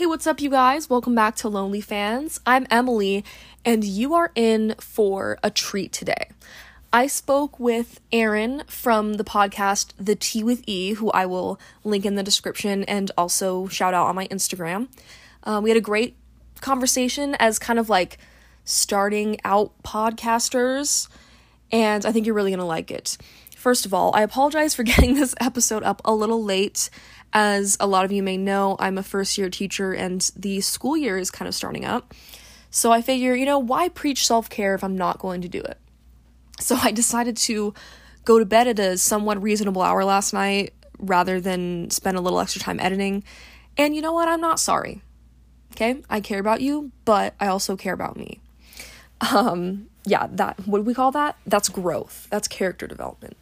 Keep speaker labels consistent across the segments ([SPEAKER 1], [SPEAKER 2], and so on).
[SPEAKER 1] Hey, what's up, you guys? Welcome back to Lonely Fans. I'm Emily, and you are in for a treat today. I spoke with Erin from the podcast The Tea with E, who I will link in the description and also shout out on my Instagram. Uh, we had a great conversation as kind of like starting out podcasters, and I think you're really gonna like it. First of all, I apologize for getting this episode up a little late. As a lot of you may know, I'm a first year teacher and the school year is kind of starting up. So I figure, you know, why preach self care if I'm not going to do it? So I decided to go to bed at a somewhat reasonable hour last night rather than spend a little extra time editing. And you know what? I'm not sorry. Okay? I care about you, but I also care about me. Um, yeah, that, what do we call that? That's growth. That's character development.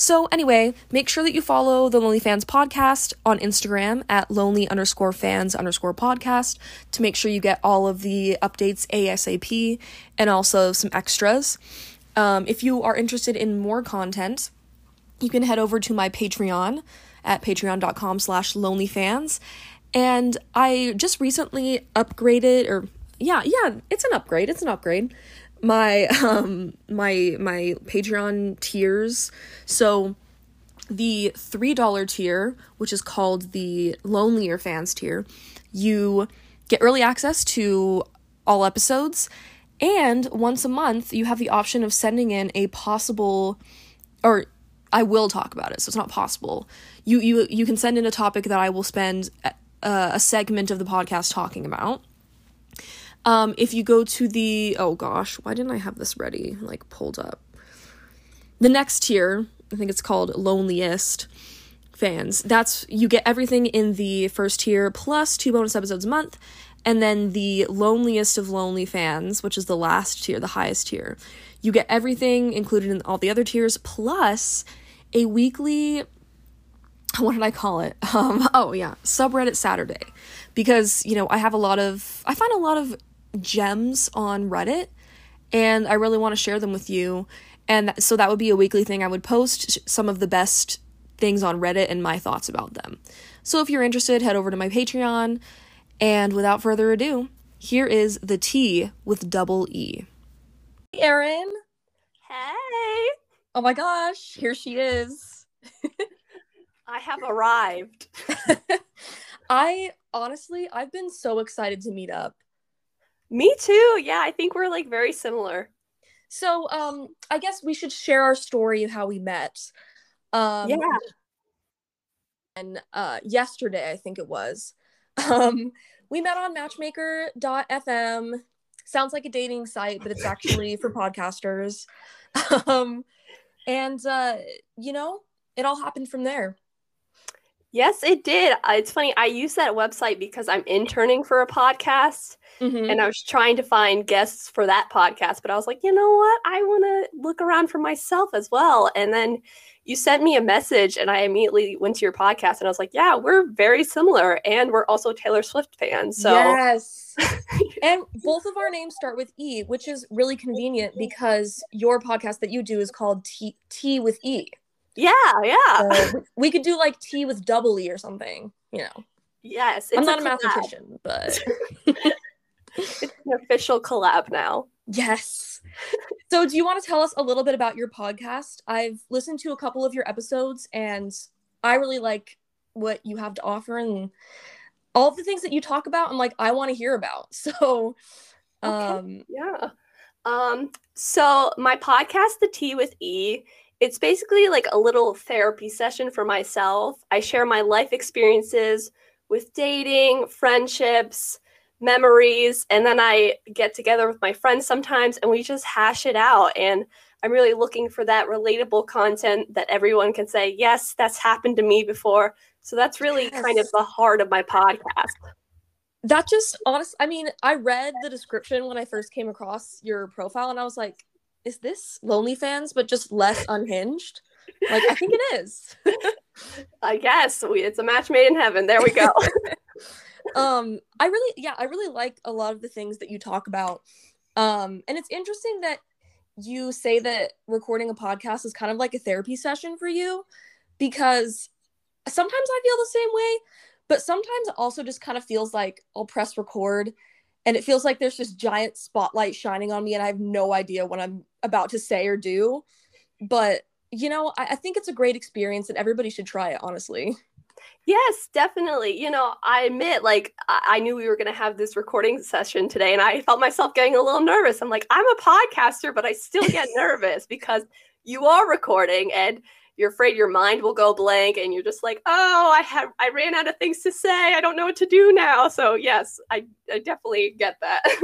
[SPEAKER 1] So, anyway, make sure that you follow the Lonely Fans podcast on Instagram at lonely underscore fans underscore podcast to make sure you get all of the updates ASAP and also some extras. Um, if you are interested in more content, you can head over to my Patreon at patreon.com slash lonelyfans. And I just recently upgraded, or yeah, yeah, it's an upgrade. It's an upgrade my um my my Patreon tiers. So the $3 tier, which is called the Lonelier Fans tier, you get early access to all episodes and once a month you have the option of sending in a possible or I will talk about it, so it's not possible. You you you can send in a topic that I will spend a, uh, a segment of the podcast talking about. Um, if you go to the oh gosh, why didn't I have this ready like pulled up? The next tier, I think it's called Loneliest fans. That's you get everything in the first tier plus two bonus episodes a month, and then the loneliest of lonely fans, which is the last tier, the highest tier. You get everything included in all the other tiers plus a weekly what did I call it? Um, oh yeah, subreddit Saturday. Because, you know, I have a lot of I find a lot of gems on Reddit and I really want to share them with you. And so that would be a weekly thing. I would post some of the best things on Reddit and my thoughts about them. So if you're interested, head over to my Patreon. And without further ado, here is the tea with double E. Hey, Erin.
[SPEAKER 2] Hey.
[SPEAKER 1] Oh my gosh, here she is.
[SPEAKER 2] I have arrived.
[SPEAKER 1] I honestly, I've been so excited to meet up.
[SPEAKER 2] Me too. Yeah, I think we're like very similar.
[SPEAKER 1] So, um, I guess we should share our story of how we met. Um,
[SPEAKER 2] yeah.
[SPEAKER 1] And uh, yesterday, I think it was. Um, we met on Matchmaker.fm. Sounds like a dating site, but it's actually for podcasters. Um, and uh, you know, it all happened from there.
[SPEAKER 2] Yes, it did. It's funny. I use that website because I'm interning for a podcast mm-hmm. and I was trying to find guests for that podcast. But I was like, you know what? I want to look around for myself as well. And then you sent me a message and I immediately went to your podcast and I was like, yeah, we're very similar. And we're also Taylor Swift fans. So,
[SPEAKER 1] yes. and both of our names start with E, which is really convenient because your podcast that you do is called T, Tea with E.
[SPEAKER 2] Yeah, yeah.
[SPEAKER 1] So we could do like tea with double E or something, you know.
[SPEAKER 2] Yes.
[SPEAKER 1] I'm not a, a mathematician, but
[SPEAKER 2] it's an official collab now.
[SPEAKER 1] Yes. So do you want to tell us a little bit about your podcast? I've listened to a couple of your episodes and I really like what you have to offer and all the things that you talk about I'm like I want to hear about. So um
[SPEAKER 2] okay. yeah. Um so my podcast The Tea with E it's basically like a little therapy session for myself. I share my life experiences with dating, friendships, memories, and then I get together with my friends sometimes and we just hash it out. And I'm really looking for that relatable content that everyone can say, yes, that's happened to me before. So that's really yes. kind of the heart of my podcast.
[SPEAKER 1] That just honest I mean, I read the description when I first came across your profile and I was like, is this lonely fans but just less unhinged? Like i think it is.
[SPEAKER 2] I guess. We, it's a match made in heaven. There we go.
[SPEAKER 1] Um i really yeah i really like a lot of the things that you talk about. Um and it's interesting that you say that recording a podcast is kind of like a therapy session for you because sometimes i feel the same way But sometimes it also just kind of feels like I'll press record and it feels like there's this giant spotlight shining on me and I have no idea what I'm about to say or do. But you know, I, I think it's a great experience and everybody should try it, honestly.
[SPEAKER 2] Yes, definitely. You know, I admit, like, I, I knew we were going to have this recording session today, and I felt myself getting a little nervous. I'm like, I'm a podcaster, but I still get nervous because you are recording and you're afraid your mind will go blank and you're just like oh i have i ran out of things to say. I don't know what to do now. So yes i, I definitely get that.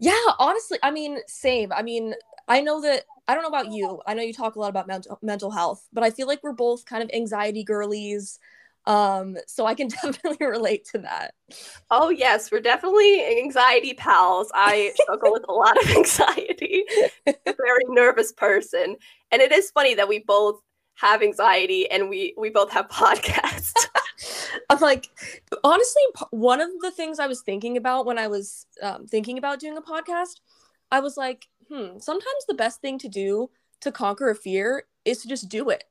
[SPEAKER 1] Yeah honestly i mean same. I mean i know that i don't know about you. I know you talk a lot about mental mental health but i feel like we're both kind of anxiety girlies um so i can definitely relate to that.
[SPEAKER 2] Oh yes we're definitely anxiety pals. I struggle with a lot of anxiety. Very nervous person. And it is funny that we both have anxiety and we we both have podcasts.
[SPEAKER 1] I'm like honestly one of the things i was thinking about when i was um, thinking about doing a podcast i was like hmm sometimes the best thing to do to conquer a fear is to just do it.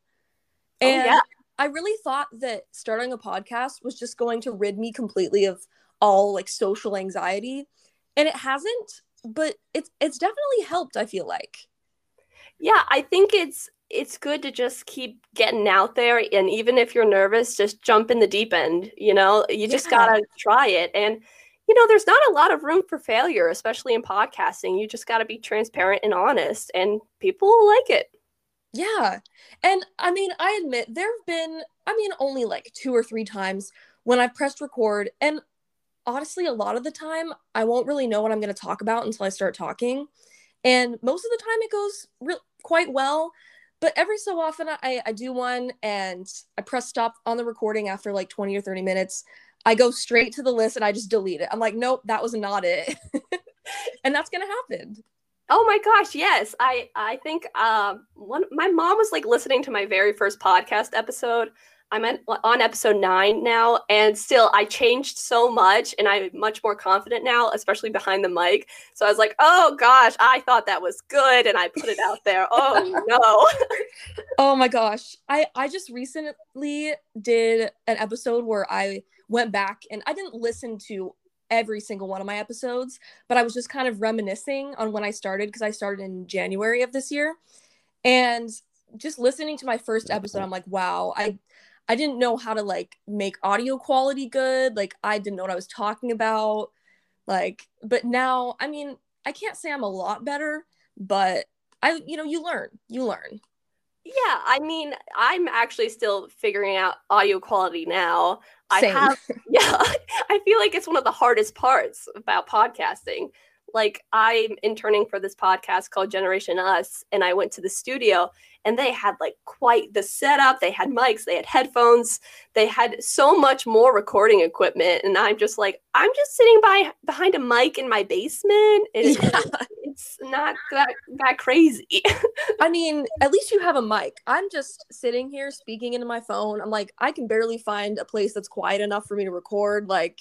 [SPEAKER 1] Oh, and oh, yeah. i really thought that starting a podcast was just going to rid me completely of all like social anxiety. And it hasn't but it's it's definitely helped i feel like.
[SPEAKER 2] Yeah i think it's it's good to just keep getting out there and even if you're nervous just jump in the deep end you know? You just yeah. gotta try it and you know there's not a lot of room for failure especially in podcasting. You just gotta be transparent and honest and people like it.
[SPEAKER 1] Yeah and i mean i admit there have been i mean only like two or three times when i've pressed record and honestly a lot of the time i won't really know what i'm going to talk about until i start talking and most of the time it goes re- quite well but every so often I, I do one and I press stop on the recording after like 20 or 30 minutes. I go straight to the list and I just delete it. I'm like, nope, that was not it. and that's gonna happen.
[SPEAKER 2] Oh my gosh, yes. I I think um one my mom was like listening to my very first podcast episode I'm at, on episode nine now, and still I changed so much, and I'm much more confident now, especially behind the mic. So I was like, "Oh gosh, I thought that was good," and I put it out there. Oh
[SPEAKER 1] no! oh my gosh, I I just recently did an episode where I went back and I didn't listen to every single one of my episodes, but I was just kind of reminiscing on when I started because I started in January of this year, and just listening to my first episode, I'm like, wow, I I didn't know how to like make audio quality good. Like I didn't know what I was talking about. Like, but now, I mean, I can't say I'm a lot better, but I, you know, you learn, you learn.
[SPEAKER 2] Yeah, I mean, I'm actually still figuring out audio quality now. Same. I have, yeah, I feel like it's one of the hardest parts about podcasting like I'm interning for this podcast called Generation Us, and I went to the studio and they had like quite the setup. They had mics, they had headphones, they had so much more recording equipment. And I'm just like, I'm just sitting by behind a mic in my basement. It's, yeah. it's not that, that crazy.
[SPEAKER 1] I mean, at least you have a mic. I'm just sitting here speaking into my phone. I'm like, I can barely find a place that's quiet enough for me to record. Like,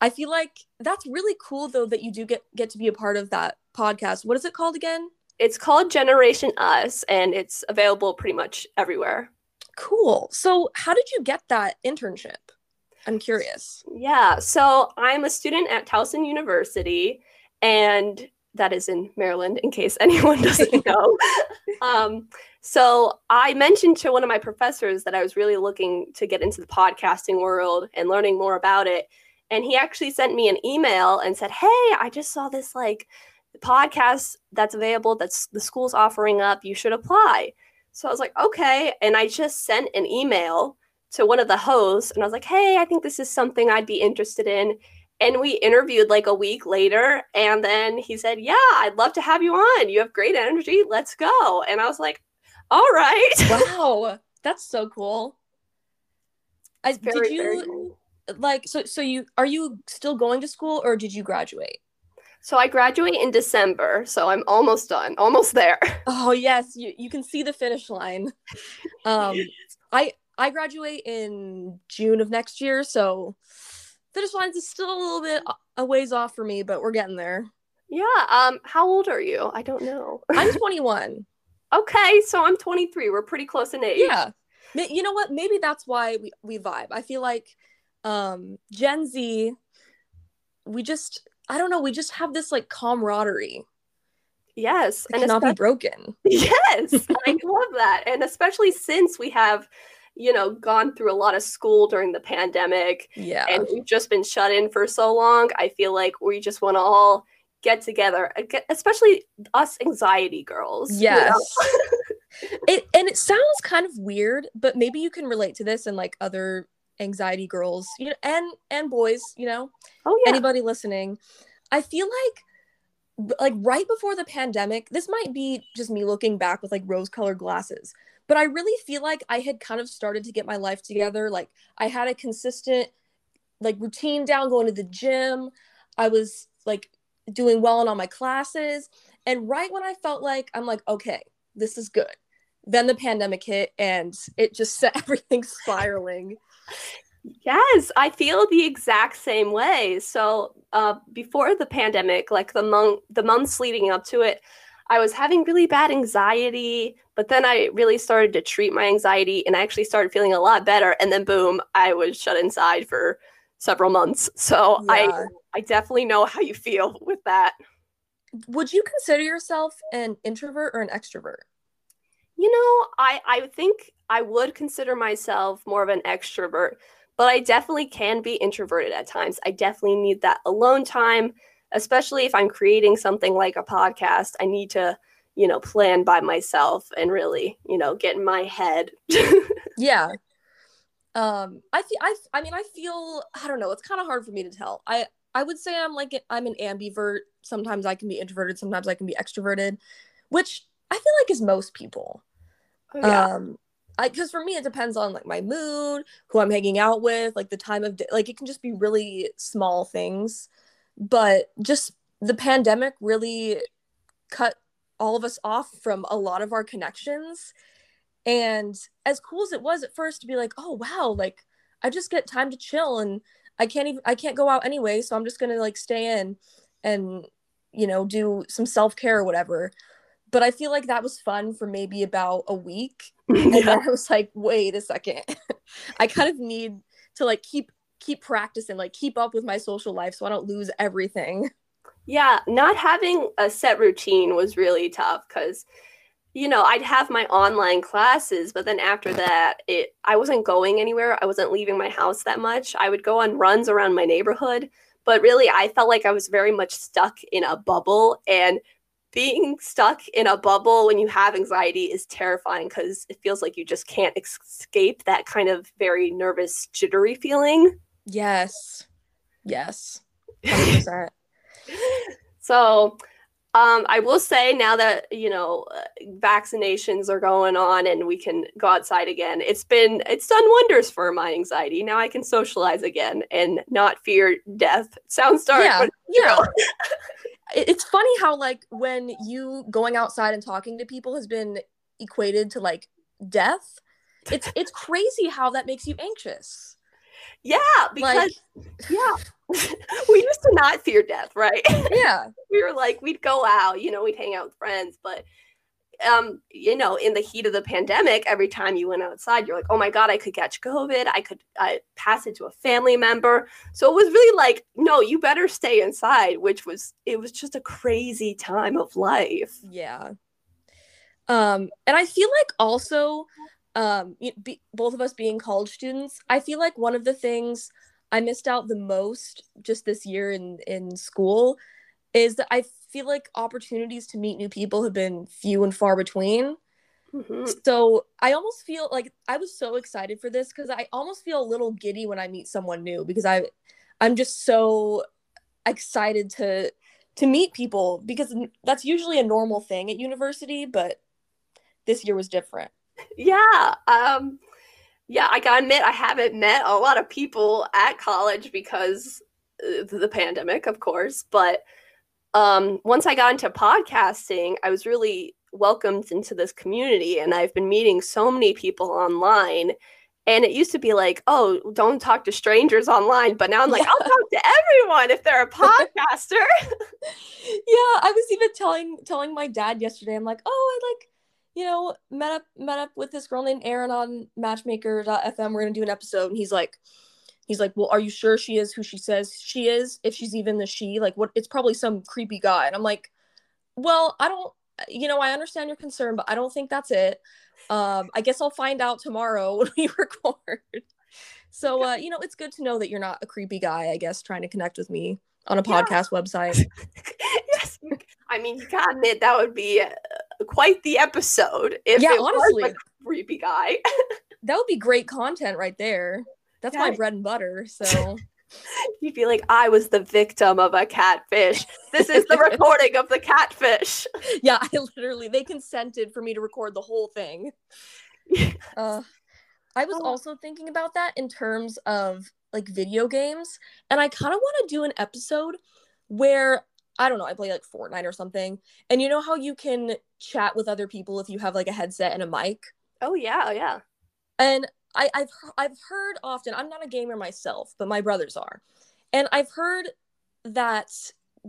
[SPEAKER 1] I feel like that's really cool though that you do get get to be a part of that podcast. What is it called again?
[SPEAKER 2] It's called Generation Us and it's available pretty much everywhere.
[SPEAKER 1] Cool. So, how did you get that internship? I'm curious.
[SPEAKER 2] Yeah, so I'm a student at Towson University and that is in Maryland in case anyone doesn't know. um, so I mentioned to one of my professors that I was really looking to get into the podcasting world and learning more about it and he actually sent me an email and said hey i just saw this like podcast that's available that's the school's offering up. You should apply. So i was like okay. And i just sent an email to one of the hosts and i was like hey i think this is something i'd be interested in. And we interviewed like a week later and then he said yeah i'd love to have you on. You have great energy. Let's go. And i was like all right.
[SPEAKER 1] Wow. That's so cool. I, very, did you like so so you are you still going to school or did you graduate?
[SPEAKER 2] So I graduate in December, so I'm almost done, almost there.
[SPEAKER 1] Oh yes, you, you can see the finish line. Um I I graduate in June of next year, so finish lines is still a little bit a ways off for me, but we're getting there.
[SPEAKER 2] Yeah. Um how old are you? I don't know.
[SPEAKER 1] I'm 21.
[SPEAKER 2] okay, so I'm 23. We're pretty close in age.
[SPEAKER 1] Yeah. You know what? Maybe that's why we, we vibe. I feel like um gen z we just i don't know we just have this like camaraderie
[SPEAKER 2] Yes,
[SPEAKER 1] that cannot be broken
[SPEAKER 2] yes, I love that, and especially since we have, you know, gone through a lot of school during the pandemic,
[SPEAKER 1] yeah
[SPEAKER 2] and we've just been shut in for so long. I feel like we just want to all get together, especially us anxiety girls. you know?
[SPEAKER 1] yes it and it sounds kind of weird but maybe you can relate to this and like other anxiety girls you know and and boys you know
[SPEAKER 2] Oh yeah.
[SPEAKER 1] anybody listening. I feel like like right before the pandemic this might be just me looking back with like rose colored glasses but i really feel like i had kind of started to get my life together. Like i had a consistent like routine down going to the gym. I was like doing well in all my classes. And right when i felt like i'm like okay this is good. Then the pandemic hit and it just set everything spiraling
[SPEAKER 2] Yes, I feel the exact same way. So, uh, before the pandemic, like the month, the months leading up to it, I was having really bad anxiety. But then I really started to treat my anxiety, and I actually started feeling a lot better. And then, boom, I was shut inside for several months. So I, I definitely know how you feel with that.
[SPEAKER 1] would you consider yourself an introvert or an extrovert
[SPEAKER 2] You know, I I think I would consider myself more of an extrovert, but I definitely can be introverted at times. I definitely need that alone time, especially if I'm creating something like a podcast. I need to, you know, plan by myself and really, you know, get in my head.
[SPEAKER 1] yeah um i feel I, I mean i feel i don't know it's kind of hard for me to tell i i would say i'm like i'm an ambivert sometimes i can be introverted sometimes i can be extroverted which i feel like is most people.
[SPEAKER 2] Yeah.
[SPEAKER 1] um i because for me it depends on like my mood who i'm hanging out with like the time of day like it can just be really small things. But just the pandemic really cut all of us off from a lot of our connections. And as cool as it was at first to be like oh wow like i just get time to chill and i can't even i can't go out anyway so i'm just gonna like stay in and you know do some self-care or whatever but i feel like that was fun for maybe about a week and
[SPEAKER 2] yeah.
[SPEAKER 1] then i was like wait a second i kind of need to like keep keep practicing like keep up with my social life so i don't lose everything
[SPEAKER 2] Yeah, not having a set routine was really tough because, you know, I'd have my online classes, but then after that, it I wasn't going anywhere. I wasn't leaving my house that much. I would go on runs around my neighborhood, but really, I felt like I was very much stuck in a bubble. And being stuck in a bubble when you have anxiety is terrifying because it feels like you just can't escape that kind of very nervous, jittery feeling.
[SPEAKER 1] yes yes 100%
[SPEAKER 2] so um, I will say now that you know uh, vaccinations are going on and we can go outside again, it's been it's done wonders for my anxiety. Now I can socialize again and not fear death. Sounds dark,
[SPEAKER 1] yeah
[SPEAKER 2] but
[SPEAKER 1] yeah it's funny how like when you going outside and talking to people has been equated to like death. It's it's crazy how that makes you anxious.
[SPEAKER 2] Yeah,
[SPEAKER 1] like
[SPEAKER 2] because yeah, we used to not fear death, right?
[SPEAKER 1] yeah.
[SPEAKER 2] We were like we'd go out, you know, we'd hang out with friends, but um, you know, in the heat of the pandemic, every time you went outside, you're like, oh my God, I could catch COVID. I could uh, pass it to a family member. So it was really like, no, you better stay inside, which was, it was just a crazy time of life.
[SPEAKER 1] yeah um and i feel like also um be, both of us being college students i feel like one of the things i missed out the most just this year in in school is that i feel like opportunities to meet new people have been few and far between
[SPEAKER 2] Mhm.
[SPEAKER 1] so i almost feel like i was so excited for this because i almost feel a little giddy when i meet someone new because i i'm just so excited to to meet people because that's usually a normal thing at university but this year was different
[SPEAKER 2] Yeah. Um, yeah, I gotta admit, I haven't met a lot of people at college because uh, the pandemic, of course. But um, once I got into podcasting, I was really welcomed into this community, and I've been meeting so many people online. And it used to be like, oh, don't talk to strangers online. But now I'm like,
[SPEAKER 1] Yeah.
[SPEAKER 2] I'll talk to everyone if they're a podcaster.
[SPEAKER 1] yeah i was even telling telling my dad yesterday i'm like oh i like you know met up met up with this girl named Erin on matchmaker.fm we're gonna do an episode and he's like he's like, "Well, are you sure she is who she says she is? If she's even the she, like, what? It's probably some creepy guy." And I'm like, "Well, I don't. You know, I understand your concern, but I don't think that's it. Um, I guess I'll find out tomorrow when we record." So, uh, you know, it's good to know that you're not a creepy guy. I guess trying to connect with me on a podcast yeah. website.
[SPEAKER 2] yes, I mean, you gotta admit that would be uh, quite the episode if yeah, honestly, was a creepy guy.
[SPEAKER 1] that would be great content right there. That's my bread and butter. So
[SPEAKER 2] you feel like, I was the victim of a catfish. This is the recording of the catfish.
[SPEAKER 1] Yeah, I literally they consented for me to record the whole thing. Yes. Uh, I was oh. also thinking about that in terms of like video games, and I kind of want to do an episode where I don't know, I play like Fortnite or something, and you know how you can chat with other people if you have like a headset and a mic.
[SPEAKER 2] Oh yeah, oh, yeah.
[SPEAKER 1] And I, I've I've heard often. I'm not a gamer myself, but my brothers are, and I've heard that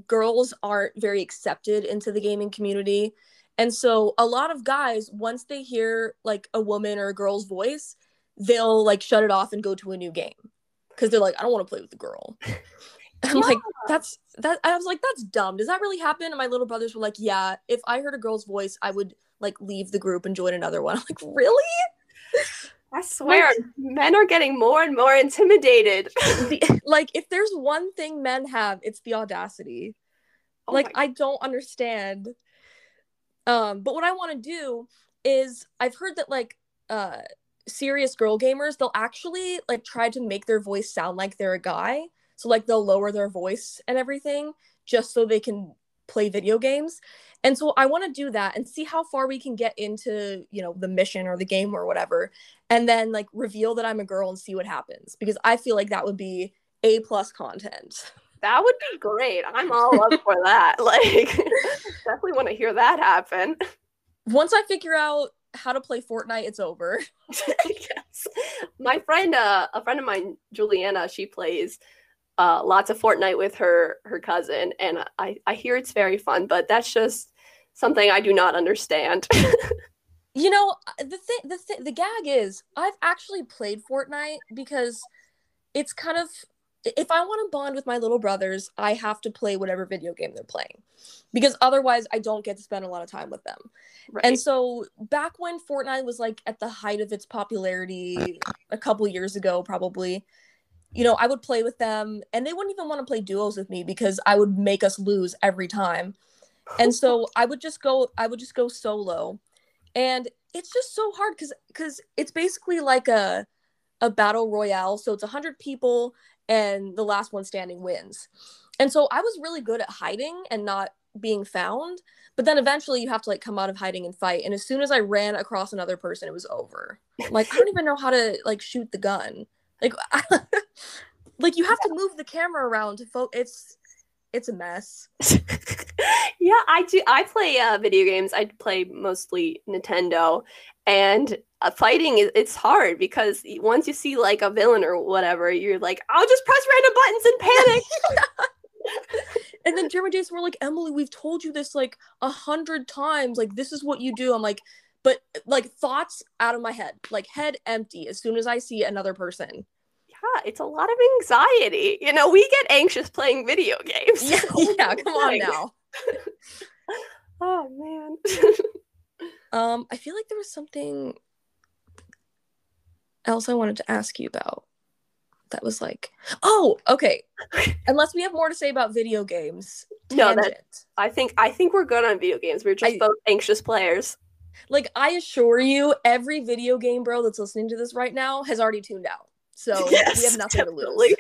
[SPEAKER 1] girls aren't very accepted into the gaming community. And so a lot of guys, once they hear like a woman or a girl's voice, they'll like shut it off and go to a new game because they're like, I don't want to play with the girl. I'm yeah. like, that's that. I was like, that's dumb. Does that really happen? And my little brothers were like, yeah. If I heard a girl's voice, I would like leave the group and join another one. I'm like, really?
[SPEAKER 2] I swear, like, men are getting more and more intimidated.
[SPEAKER 1] the, like, if there's one thing men have, it's the audacity. Oh like, I don't understand. Um, but what I want to do is, I've heard that like uh serious girl gamers, they'll actually like try to make their voice sound like they're a guy. So like they'll lower their voice and everything just so they can play video games. And so I want to do that and see how far we can get into, you know, the mission or the game or whatever and then like reveal that I'm a girl and see what happens because I feel like that would be A plus content.
[SPEAKER 2] That would be great. I'm all up for that. Like definitely want to hear that happen.
[SPEAKER 1] Once I figure out how to play Fortnite, it's over.
[SPEAKER 2] yes. My friend, uh, a friend of mine, Juliana, she plays uh, lots of Fortnite with her her cousin, and I I hear it's very fun, but that's just something I do not understand.
[SPEAKER 1] you know, the thing the thing the gag is I've actually played Fortnite because it's kind of if I want to bond with my little brothers, I have to play whatever video game they're playing because otherwise I don't get to spend a lot of time with them. Right. And so back when Fortnite was like at the height of its popularity a couple years ago probably, you know, I would play with them and they wouldn't even want to play duos with me because I would make us lose every time. And so I would just go I would just go solo. And it's just so hard cuz cuz it's basically like a a battle royale. So it's 100 people and the last one standing wins. And so I was really good at hiding and not being found. But then eventually you have to like come out of hiding and fight. And as soon as I ran across another person, it was over. Like I don't even know how to like shoot the gun. Like like you have to move the camera around to focus. It's it's a mess.
[SPEAKER 2] yeah, I do. I play uh, video games. I play mostly Nintendo, and uh, fighting is it's hard because once you see like a villain or whatever, you're like, I'll just press random buttons and panic.
[SPEAKER 1] and then Jeremy Jason were like, Emily, we've told you this like a hundred times. Like, this is what you do. I'm like, but like thoughts out of my head, like head empty as soon as I see another person.
[SPEAKER 2] It's a lot of anxiety. You know, we get anxious playing video games.
[SPEAKER 1] Yeah, yeah come on now.
[SPEAKER 2] oh man.
[SPEAKER 1] um, I feel like there was something else I wanted to ask you about. That was like, oh, okay. Unless we have more to say about video games.
[SPEAKER 2] No, that I think I think we're good on video games. We're just I, both anxious players.
[SPEAKER 1] Like I assure you, every video game bro that's listening to this right now has already tuned out. So yes, we have nothing definitely.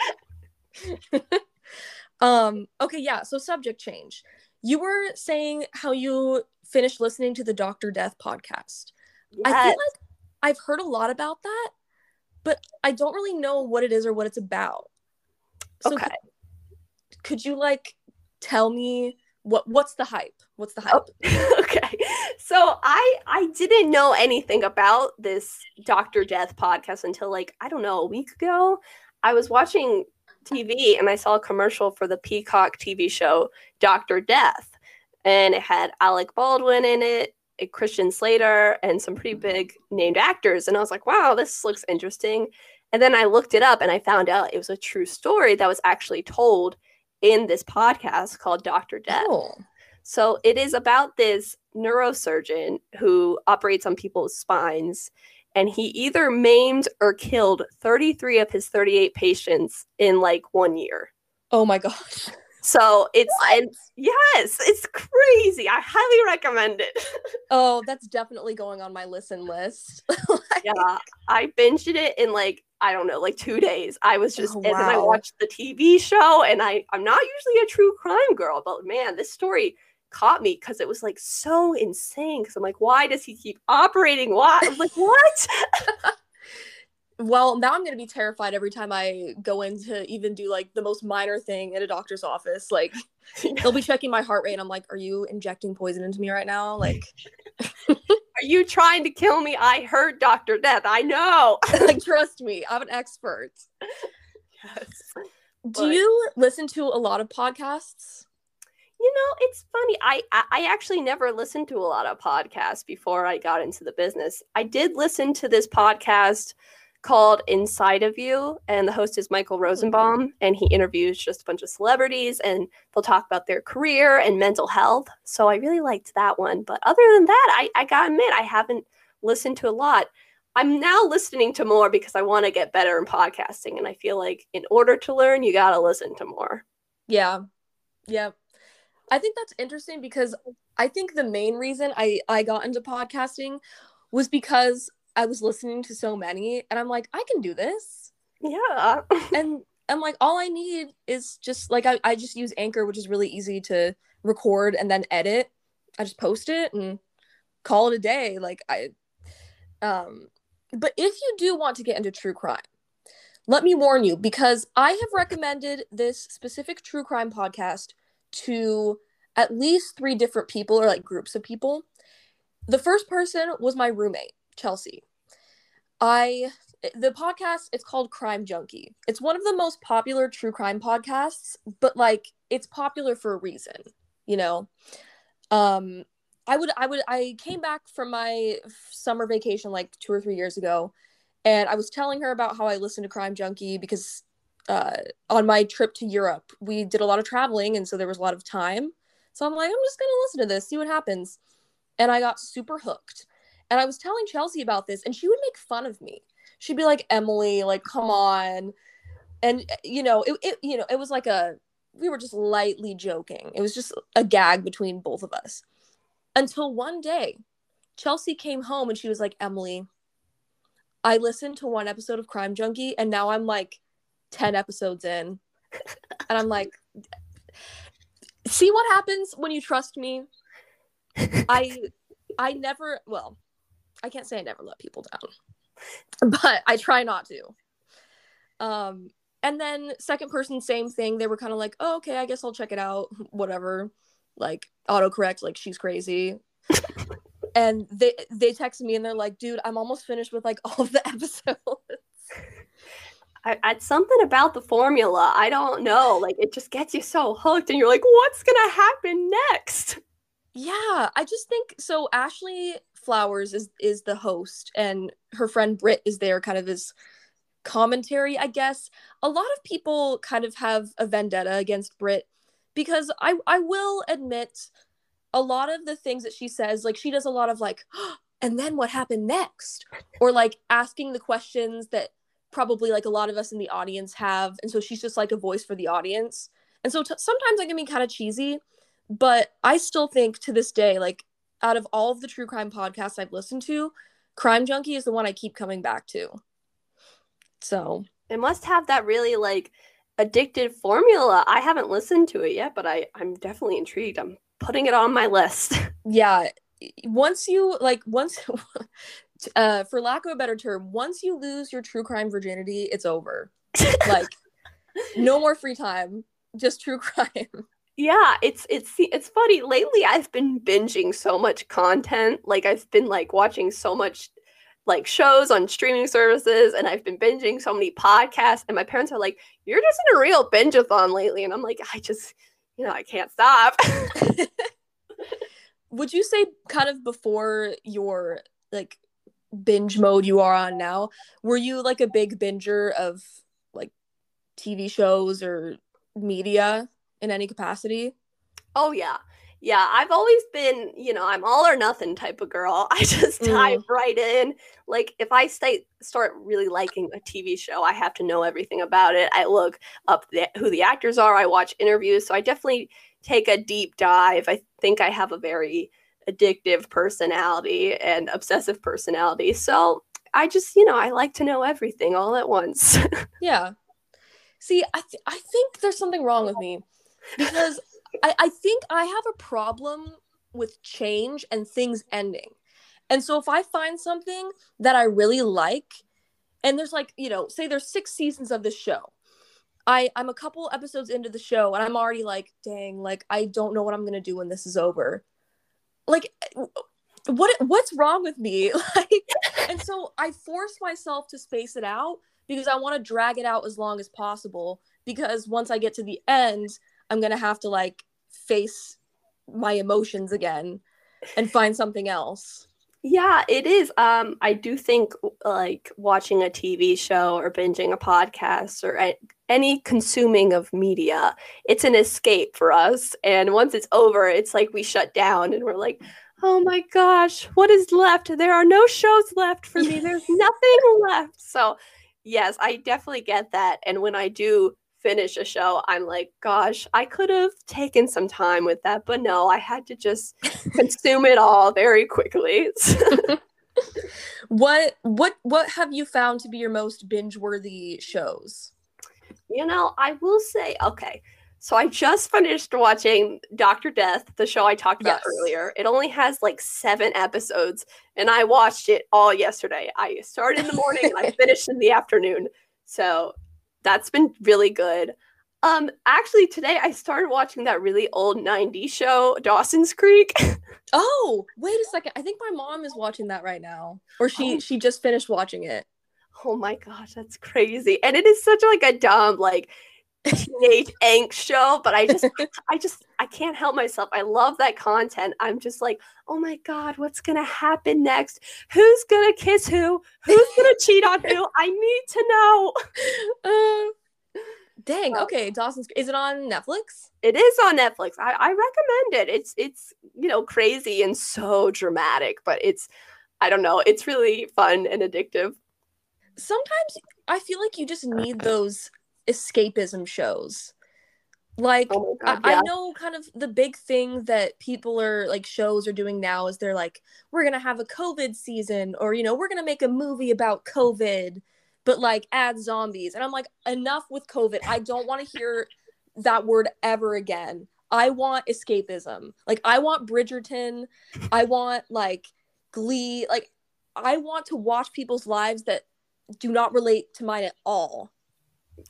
[SPEAKER 1] to lose. um, okay, yeah. So subject change. You were saying how you finished listening to the Doctor Death podcast. Yes. I feel like I've heard a lot about that, but I don't really know what it is or what it's about. So okay. Could, could you like tell me what what's the hype? What's the oh, hype?
[SPEAKER 2] Oh, okay. So I I didn't know anything about this Dr. Death podcast until like I don't know, a week ago. I was watching TV and I saw a commercial for the Peacock TV show Dr. Death and it had Alec Baldwin in it Christian Slater and some pretty big named actors. And I was like, wow, this looks interesting. And then I looked it up and I found out it was a true story that was actually told in this podcast called Dr. Death. So it is about this neurosurgeon who operates on people's spines. And he either maimed or killed 33 of his 38 patients in like one year.
[SPEAKER 1] Oh my gosh.
[SPEAKER 2] So it's and yes, it's crazy. I highly recommend it.
[SPEAKER 1] Oh, that's definitely going on my listen list. Like-
[SPEAKER 2] yeah, I binged it in like I don't know, like two days. I was just
[SPEAKER 1] Oh,
[SPEAKER 2] and then I
[SPEAKER 1] wow.
[SPEAKER 2] watched the TV show, and I I'm not usually a true crime girl, but man, this story caught me because it was like so insane. Because I'm like, why does he keep operating? Why? I'm like, what?
[SPEAKER 1] Well, now I'm gonna be terrified every time I go in to even do like the most minor thing at a doctor's office. Like they'll be checking my heart rate, and I'm like, "Are you injecting poison into me right now?" Like,
[SPEAKER 2] Are you trying to kill me? I heard Doctor Death. I know.
[SPEAKER 1] like trust me, I'm an expert.
[SPEAKER 2] yes.
[SPEAKER 1] Do
[SPEAKER 2] But-
[SPEAKER 1] you listen to a lot of podcasts?
[SPEAKER 2] You know, it's funny. I, I I actually never listened to a lot of podcasts before I got into the business. I did listen to this podcast called Inside of You, and the host is Michael Rosenbaum, mm-hmm. and he interviews just a bunch of celebrities, and they'll talk about their career and mental health. So I really liked that one. But other than that, I I gotta admit I haven't listened to a lot. I'm now listening to more because I want to get better in podcasting, and I feel like in order to learn, you gotta listen to more.
[SPEAKER 1] Yeah. Yeah. I think that's interesting because I think the main reason I I got into podcasting was because I was listening to so many and I'm like, I can do this.
[SPEAKER 2] Yeah.
[SPEAKER 1] And I'm like, all I need is just like I, I just use Anchor, which is really easy to record and then edit. I just post it and call it a day. Like I um but if you do want to get into true crime, let me warn you because I have recommended this specific true crime podcast to at least three different people or like groups of people. The first person was my roommate, Chelsea. I the podcast it's called Crime Junkie. It's one of the most popular true crime podcasts, but like it's popular for a reason, you know. Um I would I would I came back from my summer vacation like 2 or 3 years ago and I was telling her about how I listened to Crime Junkie because uh on my trip to Europe, we did a lot of traveling and so there was a lot of time. So I'm like, I'm just going to listen to this, see what happens. And I got super hooked. And I was telling Chelsea about this and she would make fun of me. She'd be like emily like come on. And eh, you know it, it you know it was like a we were just lightly joking. It was just a gag between both of us. Until one day chelsea came home and she was like emily i listened to one episode of crime junkie and now i'm like 10 episodes in. And i'm like see what happens when you trust me? I i never well i can't say i never let people down but I try not to. Um, and then second person, same thing. They were kind of like, "Oh, okay, I guess I'll check it out. Whatever." Like autocorrect, like she's crazy. and they they texted me and they're like, "Dude, I'm almost finished with like all of the episodes."
[SPEAKER 2] I, it's something about the formula. I don't know. Like it just gets you so hooked, and you're like, what's gonna happen next?
[SPEAKER 1] yeah, I just think so. Ashley Flowers is is the host, and her friend Brit is there, kind of as commentary, I guess. A lot of people kind of have a vendetta against Brit because I I will admit a lot of the things that she says, like she does a lot of like, and then what happened next, or like asking the questions that probably like a lot of us in the audience have, and so she's just like a voice for the audience, and so t- sometimes I can be kind of cheesy, but I still think to this day, like out of all of the true crime podcasts I've listened to, Crime Junkie is the one I keep coming back to. So
[SPEAKER 2] It must have that really like addicted formula. I haven't listened to it yet, but I I'm definitely intrigued. I'm putting it on my list.
[SPEAKER 1] yeah, once you like once uh for lack of a better term, once you lose your true crime virginity, it's over. Like no more free time, just true crime.
[SPEAKER 2] Yeah, it's it's it's funny. Lately, I've been binging so much content. Like I've been like watching so much like shows on streaming services, and I've been binging so many podcasts. And my parents are like, "You're just in a real binge-a-thon lately," and I'm like, "I just, you know, I can't stop."
[SPEAKER 1] Would you say kind of before your like binge mode you are on now. Were you like a big binger of like TV shows or media in any capacity?
[SPEAKER 2] Oh yeah. Yeah, I've always been, you know, I'm all or nothing type of girl. I just dive
[SPEAKER 1] Mm.
[SPEAKER 2] right in. Like if I stay start really liking a TV show, I have to know everything about it. I look up the, who the actors are. I watch interviews. So I definitely take a deep dive. I think I have a very addictive personality and obsessive personality. So I just, you know, I like to know everything all at once.
[SPEAKER 1] Yeah. See, I th- I think there's something wrong with me because I I think I have a problem with change and things ending. And so if I find something that I really like and there's like, you know, say there's 6 seasons of this show. I I'm a couple episodes into the show and I'm already like, dang, like I don't know what I'm to do when this is over. Like what what's wrong with me? Like and so I force myself to space it out because I want to drag it out as long as possible because once I get to the end, I'm going to have to like face my emotions again and find something else.
[SPEAKER 2] Yeah, it is. Um, I do think like watching a TV show or binging a podcast or a- any consuming of media, it's an escape for us. And once it's over, it's like we shut down and we're like, oh my gosh, what is left? There are no shows left for me. There's nothing left. So, yes, I definitely get that. And when I do finish a show, I'm like, gosh, I could have taken some time with that, but no, I had to just consume it all very quickly.
[SPEAKER 1] What what what have you found to be your most binge-worthy shows?
[SPEAKER 2] you know, I will say, okay. So I just finished watching Doctor Death, the show I talked about
[SPEAKER 1] Yes.
[SPEAKER 2] earlier. It only has like seven episodes, and I watched it all yesterday. I started in the morning and I finished in the afternoon. So that's been really good. Um, actually, today I started watching that really old 90s show, Dawson's Creek.
[SPEAKER 1] Oh, wait a second. I think my mom is watching that right now. Or she
[SPEAKER 2] Oh.
[SPEAKER 1] she just finished watching it.
[SPEAKER 2] Oh my gosh, that's crazy. And it is such like a dumb like teenage angst show, but I just I just I can't help myself. I love that content. I'm just like, "Oh my god, what's going to happen next? Who's going to kiss who? Who's going to cheat on who? I need to know."
[SPEAKER 1] Uh, dang. Okay, Dawson's is it on Netflix?
[SPEAKER 2] It is on Netflix. I, I recommend it. It's it's, you know, crazy and so dramatic, but it's I don't know, it's really fun and addictive.
[SPEAKER 1] sometimes I feel like you just need those escapism shows. Like
[SPEAKER 2] Oh
[SPEAKER 1] I,
[SPEAKER 2] god.
[SPEAKER 1] I know kind of the big thing that people are like shows are doing now is they're like, we're gonna have a COVID season, or you know, we're gonna make a movie about COVID, but like add zombies. And I'm like, enough with COVID. I don't want to hear that word ever again. I want escapism. Like I want Bridgerton. I want like Glee. Like I want to watch people's lives that do not relate to mine at all.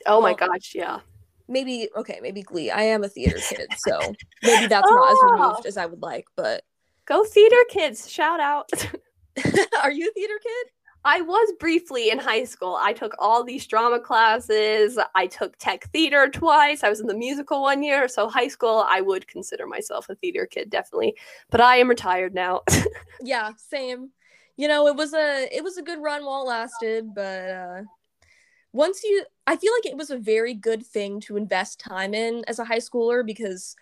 [SPEAKER 2] Oh my gosh, yeah.
[SPEAKER 1] Maybe okay, maybe Glee. I am a theater kid, so maybe that's not as
[SPEAKER 2] Oh.
[SPEAKER 1] removed as I would like. But
[SPEAKER 2] Go theater kids, shout out.
[SPEAKER 1] are you a theater kid?
[SPEAKER 2] I was briefly in high school. I took all these drama classes. I took tech theater twice. I was in the musical one year. So, high school, I would consider myself a theater kid, definitely. But I am retired now.
[SPEAKER 1] Yeah, same. You know, it was a it was a good run while it lasted, but uh once you I feel like it was a very good thing to invest time in as a high schooler because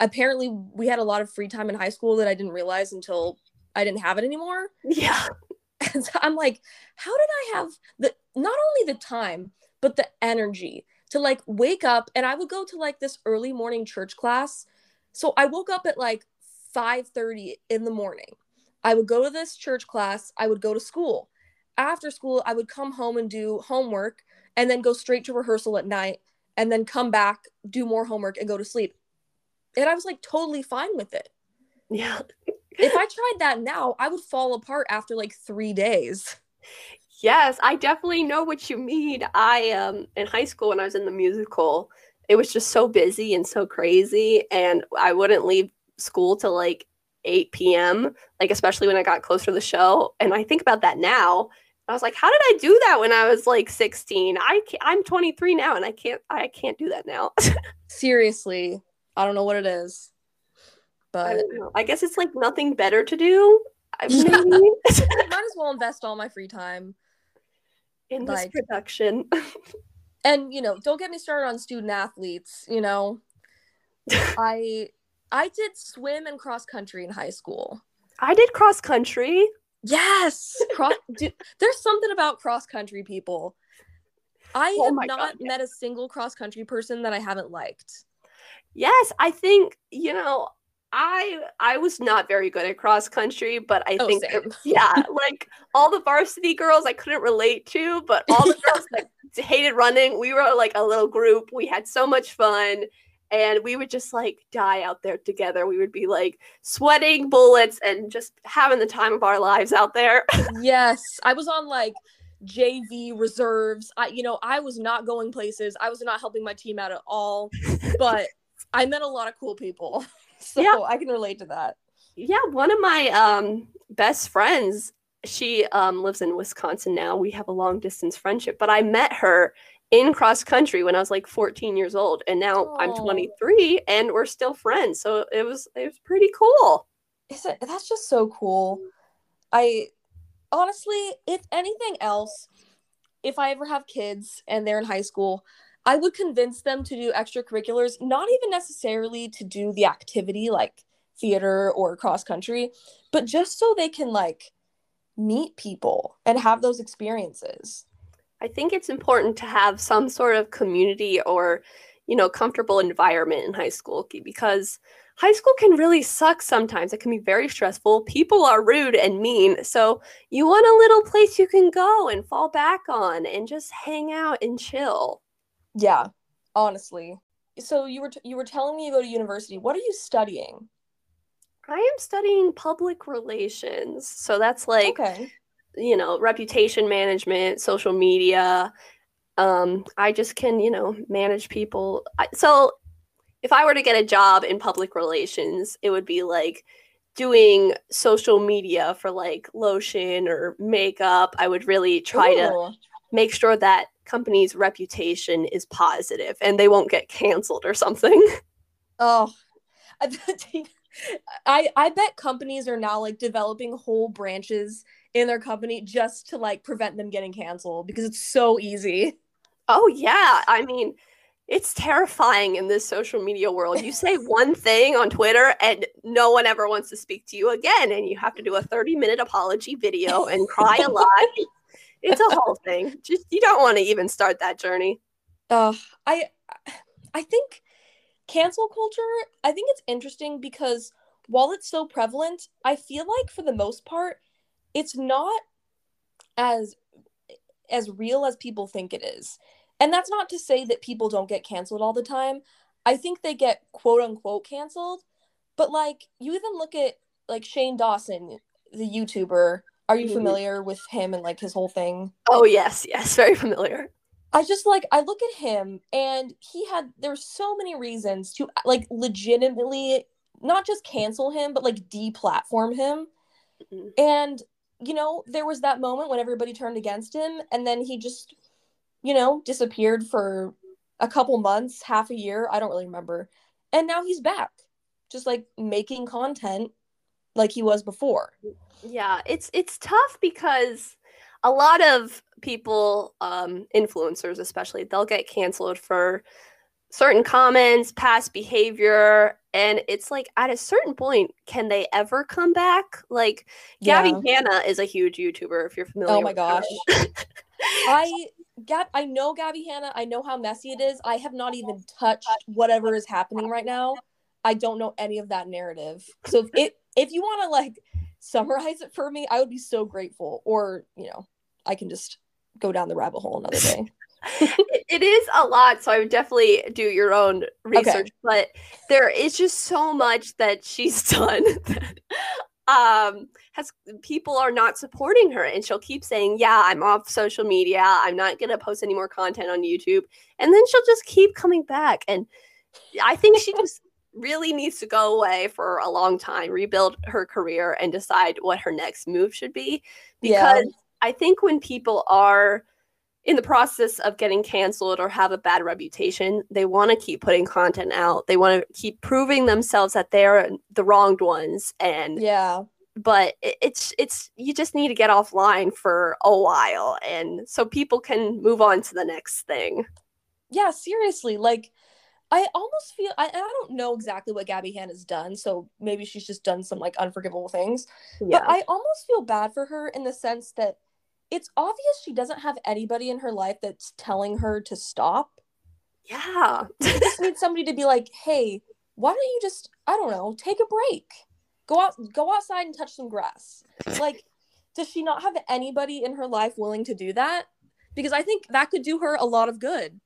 [SPEAKER 1] apparently we had a lot of free time in high school that I didn't realize until I didn't have it anymore.
[SPEAKER 2] yeah.
[SPEAKER 1] And so I'm like, how did I have the not only the time, but the energy to like wake up and I would go to like this early morning church class. So I woke up at like 5:30 in the morning. I would go to this church class, I would go to school. After school, I would come home and do homework and then go straight to rehearsal at night and then come back, do more homework and go to sleep. And I was like totally fine with it
[SPEAKER 2] Yeah.
[SPEAKER 1] if I tried that now, I would fall apart after like three days.
[SPEAKER 2] Yes, I definitely know what you mean. I um in high school when I was in the musical, it was just so busy and so crazy and I wouldn't leave school till like 8 p.m. like especially when I got closer to the show and I think about that now. I was like, how did I do that when I was like 16? I I'm 23 now and I can't I can't do that now.
[SPEAKER 1] Seriously, I don't know what it is,
[SPEAKER 2] I
[SPEAKER 1] but
[SPEAKER 2] don't know. I guess it's like nothing better to do. maybe
[SPEAKER 1] Might as well invest all my free time.
[SPEAKER 2] in this production.
[SPEAKER 1] And you know, don't get me started on student athletes, you know. I I did swim and cross country in high school.
[SPEAKER 2] I did cross country.
[SPEAKER 1] Yes. Cross dude, there's something about cross country people. I
[SPEAKER 2] Oh
[SPEAKER 1] have not
[SPEAKER 2] God, yeah.
[SPEAKER 1] met a single cross country person that I haven't liked.
[SPEAKER 2] Yes, I think you know. I I was not very good at cross country, but I
[SPEAKER 1] Oh,
[SPEAKER 2] think yeah, like all the varsity girls I couldn't relate to, but all the girls that hated running, we were like a little group. We had so much fun and we would just like die out there together. We would be like sweating bullets and just having the time of our lives out there.
[SPEAKER 1] yes. I was on like JV reserves. I you know, I was not going places. I was not helping my team out at all. But I met a lot of cool people. So
[SPEAKER 2] Yeah.
[SPEAKER 1] I can relate to that.
[SPEAKER 2] yeah, one of my um best friends, she um lives in Wisconsin now. We have a long distance friendship, but I met her in cross country when I was like 14 years old and now I'm 23 and we're still friends. So it was it was pretty cool.
[SPEAKER 1] Isn't that's just so cool. I honestly, if anything else, if I ever have kids and they're in high school, I would convince them to do extracurriculars, not even necessarily to do the activity like theater or cross country, but just so they can like meet people and have those experiences.
[SPEAKER 2] I think it's important to have some sort of community or, you know, comfortable environment in high school because high school can really suck sometimes. It can be very stressful. People are rude and mean. So you want a little place you can go and fall back on and just hang out and chill.
[SPEAKER 1] Yeah, honestly. So you were t- you were telling me you go to university. What are you studying?
[SPEAKER 2] I am studying public relations. So that's like
[SPEAKER 1] okay.
[SPEAKER 2] You know, reputation management, social media. Um, I just can, you know, manage people. I, so if I were to get a job in public relations, it would be like doing social media for like lotion or makeup. I would really try to make sure that company's reputation is positive and they won't get canceled or something.
[SPEAKER 1] Oh, I I I bet companies are now like developing whole branches in their company just to like prevent them getting canceled because it's so easy.
[SPEAKER 2] Oh yeah, I mean, it's terrifying in this social media world. You say one thing on Twitter and no one ever wants to speak to you again and you have to do a 30-minute apology video and cry a lot. It's a whole thing. Just you don't want to even start that journey.
[SPEAKER 1] Uh, I I think cancel culture. I think it's interesting because while it's so prevalent, I feel like for the most part, it's not as as real as people think it is. And that's not to say that people don't get canceled all the time. I think they get quote unquote canceled. But like you even look at like Shane Dawson, the YouTuber. Are you
[SPEAKER 2] Mhm.
[SPEAKER 1] familiar with him and like his whole thing?
[SPEAKER 2] Oh yes, yes, very familiar.
[SPEAKER 1] I just like I look at him and he had there's so many reasons to like legitimately not just cancel him but like deplatform him.
[SPEAKER 2] Mhm.
[SPEAKER 1] And you know, there was that moment when everybody turned against him and then he just you know, disappeared for a couple months, half a year, I don't really remember. And now he's back. Just like making content like he was before.
[SPEAKER 2] Yeah, it's it's tough because a lot of people, um, influencers especially, they'll get canceled for certain comments, past behavior, and it's like at a certain point, can they ever come back? Like Gabby Hanna is a huge YouTuber, if you're familiar.
[SPEAKER 1] Oh my
[SPEAKER 2] with
[SPEAKER 1] gosh. I Gab I know Gabby Hanna. I know how messy it is. I have not even touched whatever is happening right now. I don't know any of that narrative. So if it, if you want to like summarize it for me, I would be so grateful. Or you know, I can just go down the rabbit hole another day.
[SPEAKER 2] It, it is a lot, so I would definitely do your own research. But there is just so much that she's done that um has people are not supporting her and she'll keep saying yeah i'm off social media i'm not going to post any more content on youtube and then she'll just keep coming back and i think she just really needs to go away for a long time rebuild her career and decide what her next move should be
[SPEAKER 1] Yeah.
[SPEAKER 2] because i think when people are in the process of getting canceled or have a bad reputation, they want to keep putting content out. They want to keep proving themselves that they're the wronged ones and
[SPEAKER 1] Yeah.
[SPEAKER 2] but it, it's it's you just need to get offline for a while and so people can move on to the next thing
[SPEAKER 1] yeah seriously like i almost feel I, I don't know exactly what gabby han has done so maybe she's just done some like unforgivable things
[SPEAKER 2] yeah
[SPEAKER 1] but i almost feel bad for her in the sense that it's obvious she doesn't have anybody in her life that's telling her to stop.
[SPEAKER 2] Yeah.
[SPEAKER 1] You just need somebody to be like hey why don't you just i don't know take a break. Go out go outside and touch some grass. Like does she not have anybody in her life willing to do that? Because i think that could do her a lot of good.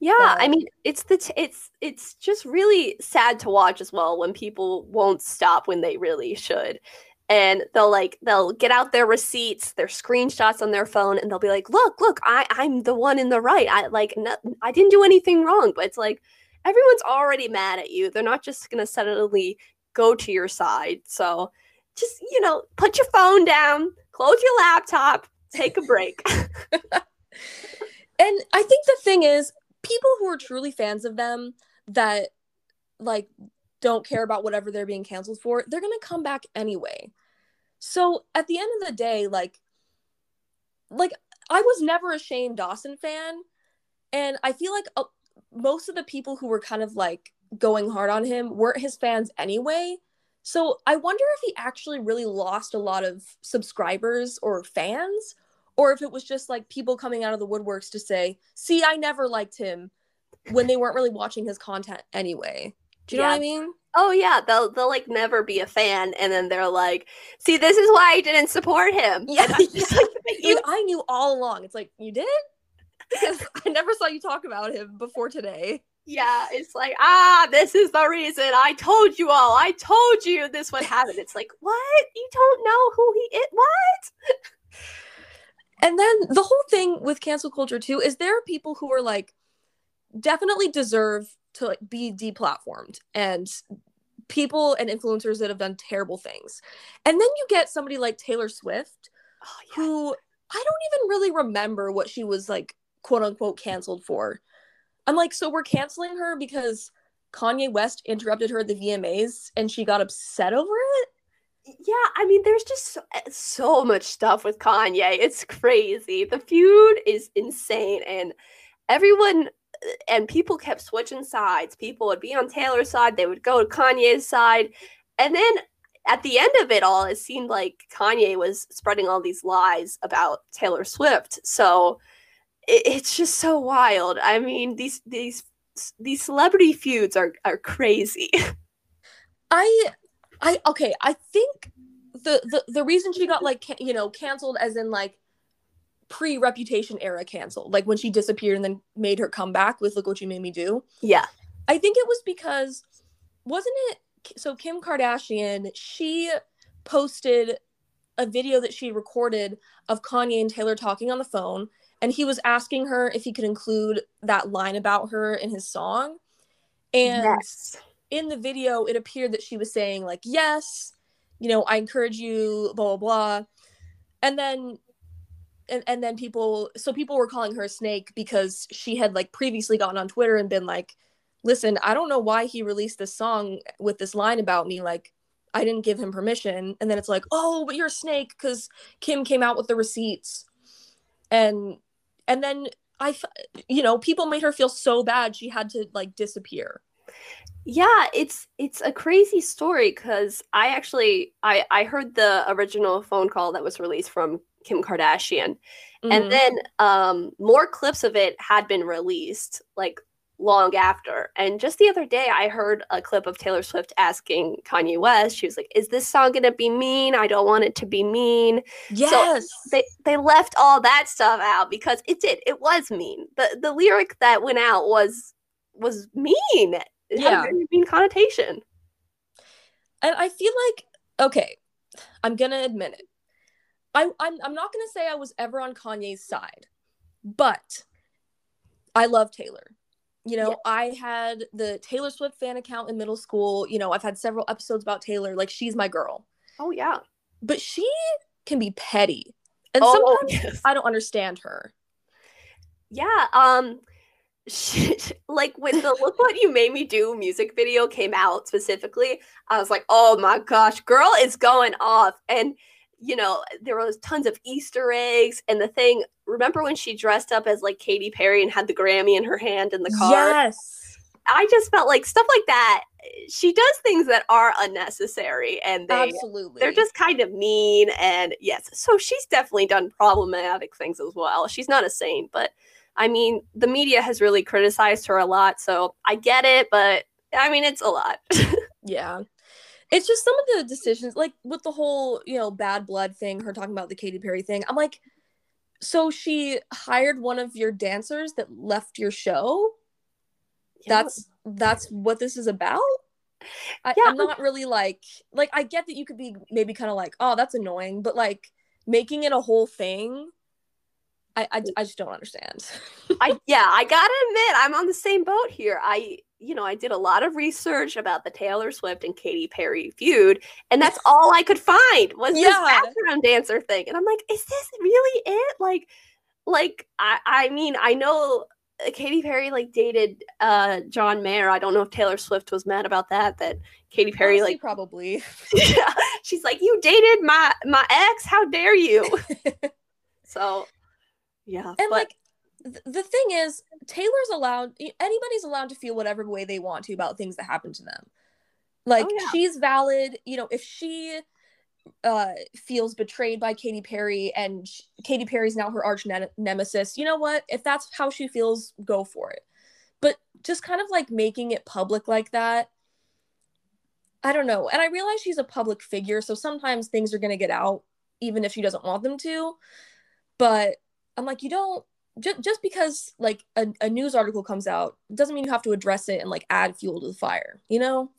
[SPEAKER 2] Yeah i mean it's the t- it's it's just really sad to watch as well when people won't stop when they really should and they'll like they'll get out their receipts their screenshots on their phone and they'll be like look look i i'm the one in the right. I like no, i didn't do anything wrong. But it's like everyone's already mad at you. They're not just gonna suddenly go to your side. So just you know put your phone down close your laptop take a break.
[SPEAKER 1] And i think the thing is people who are truly fans of them that like don't care about whatever they're being canceled for they're gonna come back anyway. So at the end of the day like like i was never a shane dawson fan and i feel like uh, most of the people who were kind of like going hard on him weren't his fans anyway. So i wonder if he actually really lost a lot of subscribers or fans or if it was just like people coming out of the woodworks to say see i never liked him when they weren't really watching his content anyway do you know what i mean?
[SPEAKER 2] Oh yeah they'll they'll like never be a fan and then they're like see this is why i didn't support him.
[SPEAKER 1] Yeah,
[SPEAKER 2] I'm
[SPEAKER 1] yeah.
[SPEAKER 2] like, you
[SPEAKER 1] I knew all along. It's like you did? Because I never saw you talk about him before today.
[SPEAKER 2] yeah it's like ah this is the reason. I told you all. I told you this would happen. It's like what? You don't know who he is what?
[SPEAKER 1] And then the whole thing with cancel culture too is there are people who are like definitely deserve to like be deplatformed and people and influencers that have done terrible things. And then you get somebody like Taylor Swift
[SPEAKER 2] oh yeah
[SPEAKER 1] who I don't even really remember what she was like quote unquote canceled for. I'm like, so we're canceling her because Kanye West interrupted her at the VMAs and she got upset over it?
[SPEAKER 2] yeah i mean there's just so, eh, so much stuff with kanye it's crazy the feud is insane and everyone and people kept switching sides. People would be on taylor's side they would go to kanye's side and then at the end of it all it seemed like kanye was spreading all these lies about taylor swift. So it, it's just so wild. I mean these these these celebrity feuds are are crazy.
[SPEAKER 1] I I okay, I think the the the reason she got like ca- you know canceled as in like pre reputation era canceled, like when she disappeared and then made her comeback with look what you made me do.
[SPEAKER 2] yeah
[SPEAKER 1] I think it was because wasn't it so Kim Kardashian, she posted a video that she recorded of Kanye and Taylor talking on the phone and he was asking her if he could include that line about her in his song. And
[SPEAKER 2] yes
[SPEAKER 1] in the video it appeared that she was saying like yes you know i encourage you blah blah blah and then and, and then people so people were calling her a snake because she had like previously gotten on twitter and been like listen i don't know why he released this song with this line about me like i didn't give him permission. And then it's like oh but you're a snake because kim came out with the receipts. And and then i you know people made her feel so bad she had to like disappear.
[SPEAKER 2] Yeah it's it's a crazy story because i actually i i heard the original phone call that was released from kim kardashian.
[SPEAKER 1] Mhm.
[SPEAKER 2] and then um more clips of it had been released like long after. And just the other day i heard a clip of taylor swift asking kanye west she was like is this song gonna be mean? I don't want it to be mean.
[SPEAKER 1] Yes.
[SPEAKER 2] they they left all that stuff out because it did. It was mean. The the lyric that went out was was mean. It had
[SPEAKER 1] Yeah.
[SPEAKER 2] a very mean connotation.
[SPEAKER 1] And I feel like okay, I'm gonna admit it. I I'm I'm not gonna say I was ever on Kanye's side, but I love Taylor. You know,
[SPEAKER 2] Yeah.
[SPEAKER 1] I had the Taylor Swift fan account in middle school. You know, I've had several episodes about Taylor. Like she's my girl,
[SPEAKER 2] oh yeah
[SPEAKER 1] but she can be petty, and
[SPEAKER 2] oh
[SPEAKER 1] sometimes
[SPEAKER 2] yes.
[SPEAKER 1] I don't understand her.
[SPEAKER 2] yeah um she, like when the look what you made me do music video came out specifically i was like oh my gosh girl is going off and you know there was tons of easter eggs and the thing remember when she dressed up as like Katy Perry and had the grammy in her hand in the car
[SPEAKER 1] Yes.
[SPEAKER 2] i just felt like stuff like that she does things that are unnecessary and they
[SPEAKER 1] Absolutely.
[SPEAKER 2] they're just kind of mean and yes so she's definitely done problematic things as well she's not a saint but i mean the media has really criticized her a lot so i get it but i mean it's a lot
[SPEAKER 1] Yeah. It's just some of the decisions, like with the whole, you know, bad blood thing, her talking about the Katy Perry thing. I'm like, so she hired one of your dancers that left your show? That's that's what this is about? I,
[SPEAKER 2] Yeah.
[SPEAKER 1] I'm not really like like I get that you could be maybe kind of like, oh, that's annoying, but like making it a whole thing, I I, I just don't understand.
[SPEAKER 2] I yeah, I gotta admit, I'm on the same boat here. I you know, I did a lot of research about the Taylor Swift and Katy Perry feud, and that's all I could find was this background dancer thing. And I'm like, is this really it? Like, like I I mean, I know uh, Katy Perry like dated uh John Mayer. I don't know if Taylor Swift was mad about that. That Katy Perry
[SPEAKER 1] Honestly,
[SPEAKER 2] like
[SPEAKER 1] probably.
[SPEAKER 2] yeah, she's like, you dated my my ex. How dare you? so yeah,
[SPEAKER 1] And
[SPEAKER 2] but
[SPEAKER 1] like the thing is, Taylor's allowed anybody's allowed to feel whatever way they want to about things that happen to them. Like
[SPEAKER 2] Oh, yeah.
[SPEAKER 1] she's valid, you know, if she uh feels betrayed by Katy Perry and sh- Katy Perry's now her arch ne- nemesis, you know what? If that's how she feels, go for it. But just kind of like making it public like that, I don't know. And I realize she's a public figure, so sometimes things are going to get out even if she doesn't want them to. But I'm like, you don't just just because like a, a news article comes out doesn't mean you have to address it and like add fuel to the fire, you know?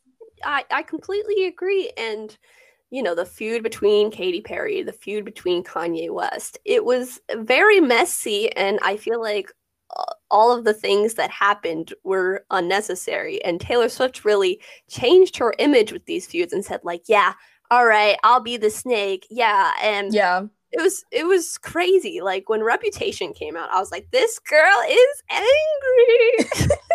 [SPEAKER 2] I, I completely agree. And, you know, the feud between Katy Perry, the feud between Kanye West, it was very messy. And I feel like uh, all of the things that happened were unnecessary. And Taylor Swift really changed her image with these feuds and said, like, yeah, all right, I'll be the snake. Yeah. And
[SPEAKER 1] Yeah.
[SPEAKER 2] It was it was crazy. Like when Reputation came out, I was like, this girl is angry.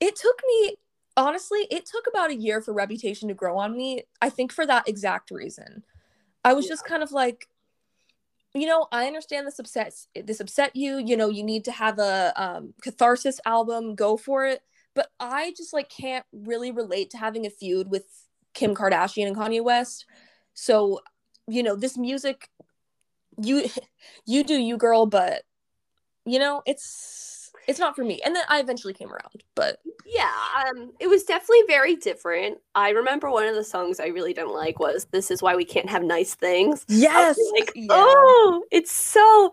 [SPEAKER 1] It took me honestly, it took about a year for reputation to grow on me. I think for that exact reason. I was just kind of like you know, I understand this upsets this upset you, you know, you need to have a um catharsis album, go for it. But I just like can't really relate to having a feud with Kim Kardashian and Kanye West. So, you know, this music you you do you girl, but you know, it's it's not for me. And then I eventually came around, but
[SPEAKER 2] Yeah, um, it was definitely very different. I remember one of the songs I really didn't like was "This Is Why We Can't Have Nice Things."
[SPEAKER 1] Yes,
[SPEAKER 2] like,
[SPEAKER 1] yeah.
[SPEAKER 2] oh, it's so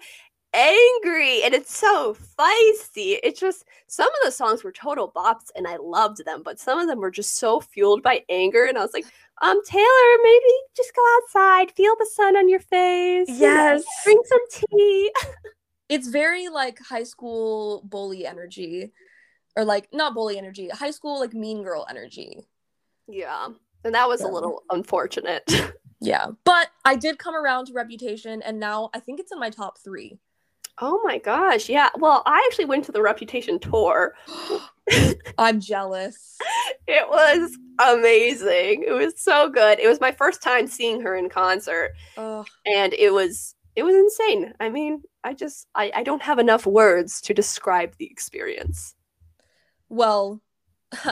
[SPEAKER 2] angry and it's so feisty. It's just some of the songs were total bops and I loved them, but some of them were just so fueled by anger. And I was like, um, Taylor, maybe just go outside, feel the sun on your face.
[SPEAKER 1] Yes.
[SPEAKER 2] drink some tea.
[SPEAKER 1] it's very like high school bully energy, or like not bully energy, high school like mean girl energy.
[SPEAKER 2] Yeah, and that was a little unfortunate.
[SPEAKER 1] Yeah, but I did come around to Reputation, and now I think it's in my top three.
[SPEAKER 2] Oh my gosh, yeah. Well, I actually went to the Reputation tour.
[SPEAKER 1] I'm jealous.
[SPEAKER 2] It was amazing. It was so good. It was my first time seeing her in concert, and it was it was insane. I mean, I just I, I don't have enough words to describe the experience.
[SPEAKER 1] well,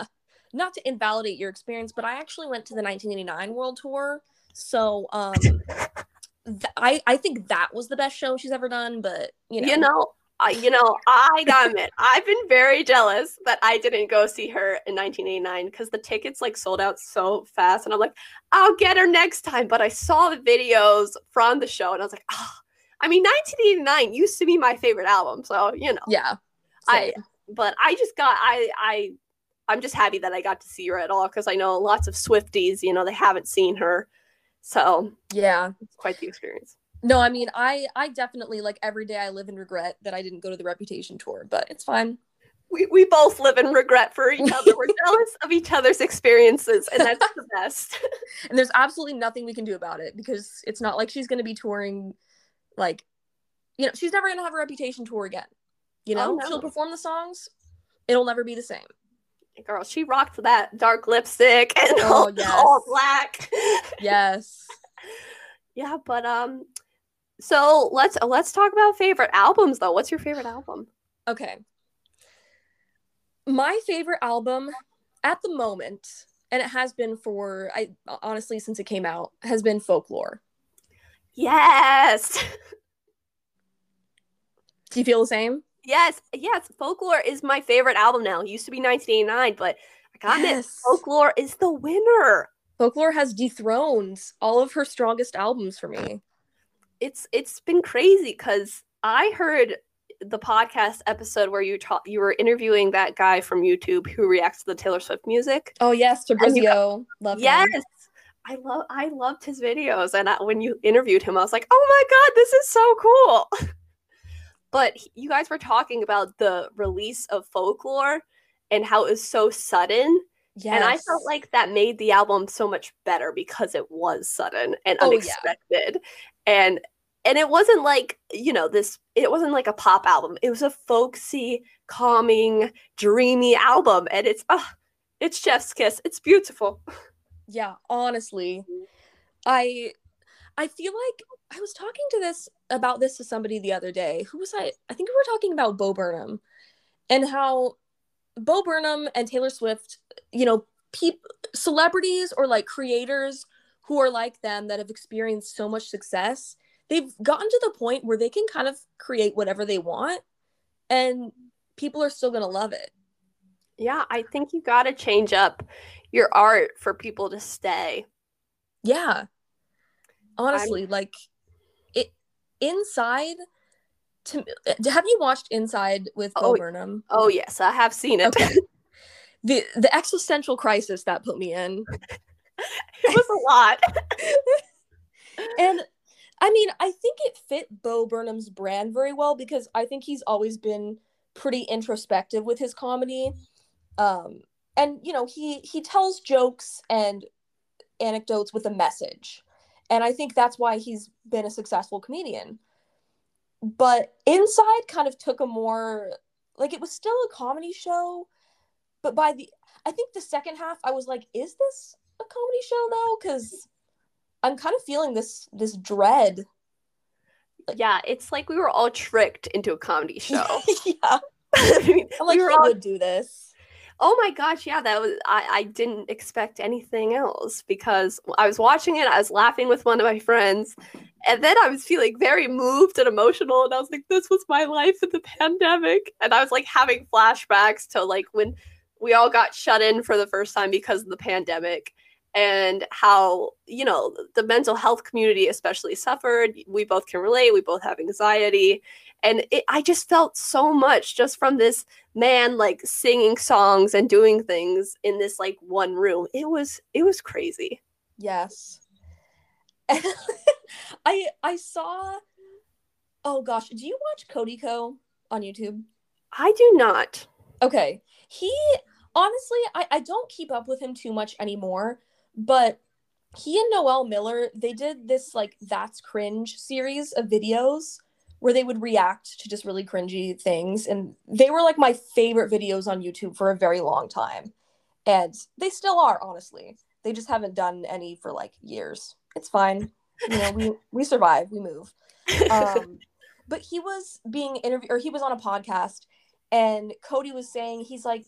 [SPEAKER 1] not to invalidate your experience, but I actually went to the 1989 World Tour, so um, th- I I think that was the best show she's ever done. But you know,
[SPEAKER 2] You know, I you know, I gotta admit, I've been very jealous that I didn't go see her in 1989 because the tickets like sold out so fast, and I'm like, I'll get her next time. But I saw the videos from the show, and I was like, oh, I mean, 1989 used to be my favorite album, so you know,
[SPEAKER 1] yeah,
[SPEAKER 2] I but I just got I I I'm just happy that I got to see her at all because I know lots of Swifties, you know, they haven't seen her, so
[SPEAKER 1] yeah.
[SPEAKER 2] it's quite the experience.
[SPEAKER 1] No, I mean, I I definitely like every day I live in regret that I didn't go to the Reputation tour, but it's fine.
[SPEAKER 2] We, we both live in regret for each other. We're jealous of each other's experiences, and that's the best.
[SPEAKER 1] And there's absolutely nothing we can do about it because it's not like she's going to be touring like you know, she's never going to have a Reputation tour again. You know,
[SPEAKER 2] Oh, no.
[SPEAKER 1] she'll perform the songs. It'll never be the same.
[SPEAKER 2] Girl, she rocked that dark lipstick and
[SPEAKER 1] Oh,
[SPEAKER 2] all,
[SPEAKER 1] yes.
[SPEAKER 2] all black.
[SPEAKER 1] Yes.
[SPEAKER 2] yeah, but um so let's let's talk about favorite albums though. What's your favorite album?
[SPEAKER 1] Okay. My favorite album at the moment, and it has been for I honestly since it came out, has been Folklore.
[SPEAKER 2] Yes.
[SPEAKER 1] Do you feel the same?
[SPEAKER 2] Yes, yes. Folklore is my favorite album now. It used to be 1989, but I admit,
[SPEAKER 1] Yes.
[SPEAKER 2] Folklore is the winner.
[SPEAKER 1] Folklore has dethroned all of her strongest albums for me.
[SPEAKER 2] It's it's been crazy because I heard the podcast episode where you ta- you were interviewing that guy from YouTube who reacts to the Taylor Swift music.
[SPEAKER 1] Oh yes, Fabrizio. Love
[SPEAKER 2] Yes.
[SPEAKER 1] him.
[SPEAKER 2] I love I loved his videos and I, when you interviewed him I was like, "Oh my god, this is so cool." but you guys were talking about the release of Folklore and how it was so sudden
[SPEAKER 1] Yes.
[SPEAKER 2] and I felt like that made the album so much better because it was sudden and
[SPEAKER 1] Oh, yeah.
[SPEAKER 2] unexpected. And and it wasn't like, you know, this it wasn't like a pop album. It was a folksy, calming, dreamy album and it's ah, it's Chef's Kiss. It's beautiful.
[SPEAKER 1] yeah honestly i i feel like i was talking to this about this to somebody the other day who was i i think we were talking about bo burnham and how bo burnham and taylor swift you know peop- celebrities or like creators who are like them that have experienced so much success they've gotten to the point where they can kind of create whatever they want and people are still going to love it
[SPEAKER 2] Yeah, I think you got to change up your art for people to stay.
[SPEAKER 1] Yeah. Honestly, like it inside to have you watched Inside with Bo
[SPEAKER 2] Oh,
[SPEAKER 1] Burnham?
[SPEAKER 2] Oh yes, I have seen it.
[SPEAKER 1] Okay. The the existential crisis that put me in.
[SPEAKER 2] it was a lot.
[SPEAKER 1] And I mean, I think it fit Bo Burnham's brand very well because I think he's always been pretty introspective with his comedy. Um and you know, he he tells jokes and anecdotes with a message. And I think that's why he's been a successful comedian. But Inside kind of took a more like it was still a comedy show, but by the I think the second half I was like, is this a comedy show though? Because I'm kind of feeling this this dread.
[SPEAKER 2] Yeah, it's like we were all tricked into a comedy show.
[SPEAKER 1] yeah.
[SPEAKER 2] I mean,
[SPEAKER 1] I'm like,
[SPEAKER 2] we were all
[SPEAKER 1] would do this.
[SPEAKER 2] Oh my gosh, yeah, that was I, I didn't expect anything else because I was watching it, I was laughing with one of my friends, and then I was feeling very moved and emotional, and I was like, this was my life in the pandemic. And I was like having flashbacks to like when we all got shut in for the first time because of the pandemic and how, you know, the mental health community especially suffered. We both can relate, we both have anxiety. And it, I just felt so much just from this man like singing songs and doing things in this like one room. It was it was crazy.
[SPEAKER 1] Yes. I I saw Oh gosh, do you watch Cody Ko on YouTube?
[SPEAKER 2] I do not.
[SPEAKER 1] Okay. He honestly, I, I don't keep up with him too much anymore, but he and Noel Miller, they did this like That's Cringe series of videos where they would react to just really cringy things. And they were like my favorite videos on YouTube for a very long time. And they still are, honestly. They just haven't done any for like years. It's fine. You know, we we survive, we move. Um but he was being interviewed or he was on a podcast and Cody was saying he's like,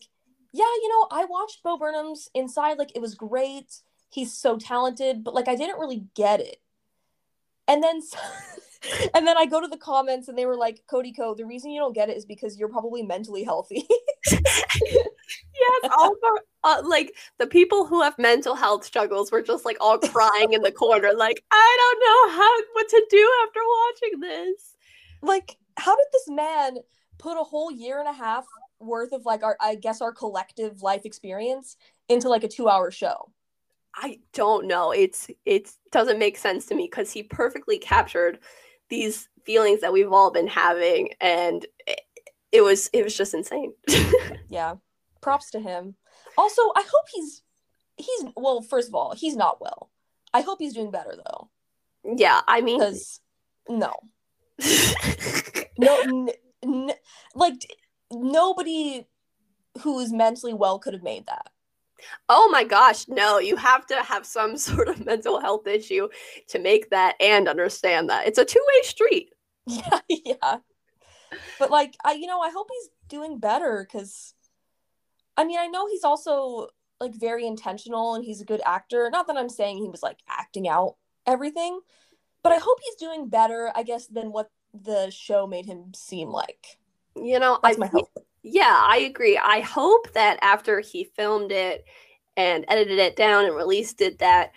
[SPEAKER 1] "Yeah, you know, I watched Bo Burnham's Inside like it was great. He's so talented, but like I didn't really get it." And then and then I go to the comments and they were like, "Cody Ko, the reason you don't get it is because you're probably mentally healthy."
[SPEAKER 2] yes, all the, uh, like the people who have mental health struggles were just like all crying in the corner, like I don't know how what to do after watching this.
[SPEAKER 1] like, how did this man put a whole year and a half worth of like our I guess our collective life experience into like a 2-hour show?
[SPEAKER 2] I don't know. It's it doesn't make sense to me because he perfectly captured these feelings that we've all been having, and it, it was it was just insane.
[SPEAKER 1] Yeah. Props to him. Also, I hope he's he's well, first of all, he's not well. I hope he's doing better though.
[SPEAKER 2] yeah, I mean,
[SPEAKER 1] Because no. No n- N- like nobody who's mentally well could have made that.
[SPEAKER 2] Oh my gosh, no, you have to have some sort of mental health issue to make that and understand that. It's a two-way street.
[SPEAKER 1] Yeah, yeah. But like I you know, I hope he's doing better cuz I mean, I know he's also like very intentional and he's a good actor. Not that I'm saying he was like acting out everything, but I hope he's doing better, I guess, than what the show made him seem like.
[SPEAKER 2] You know,
[SPEAKER 1] That's
[SPEAKER 2] I
[SPEAKER 1] my hope.
[SPEAKER 2] Yeah, I agree. I hope that after he filmed it and edited it down and released it, that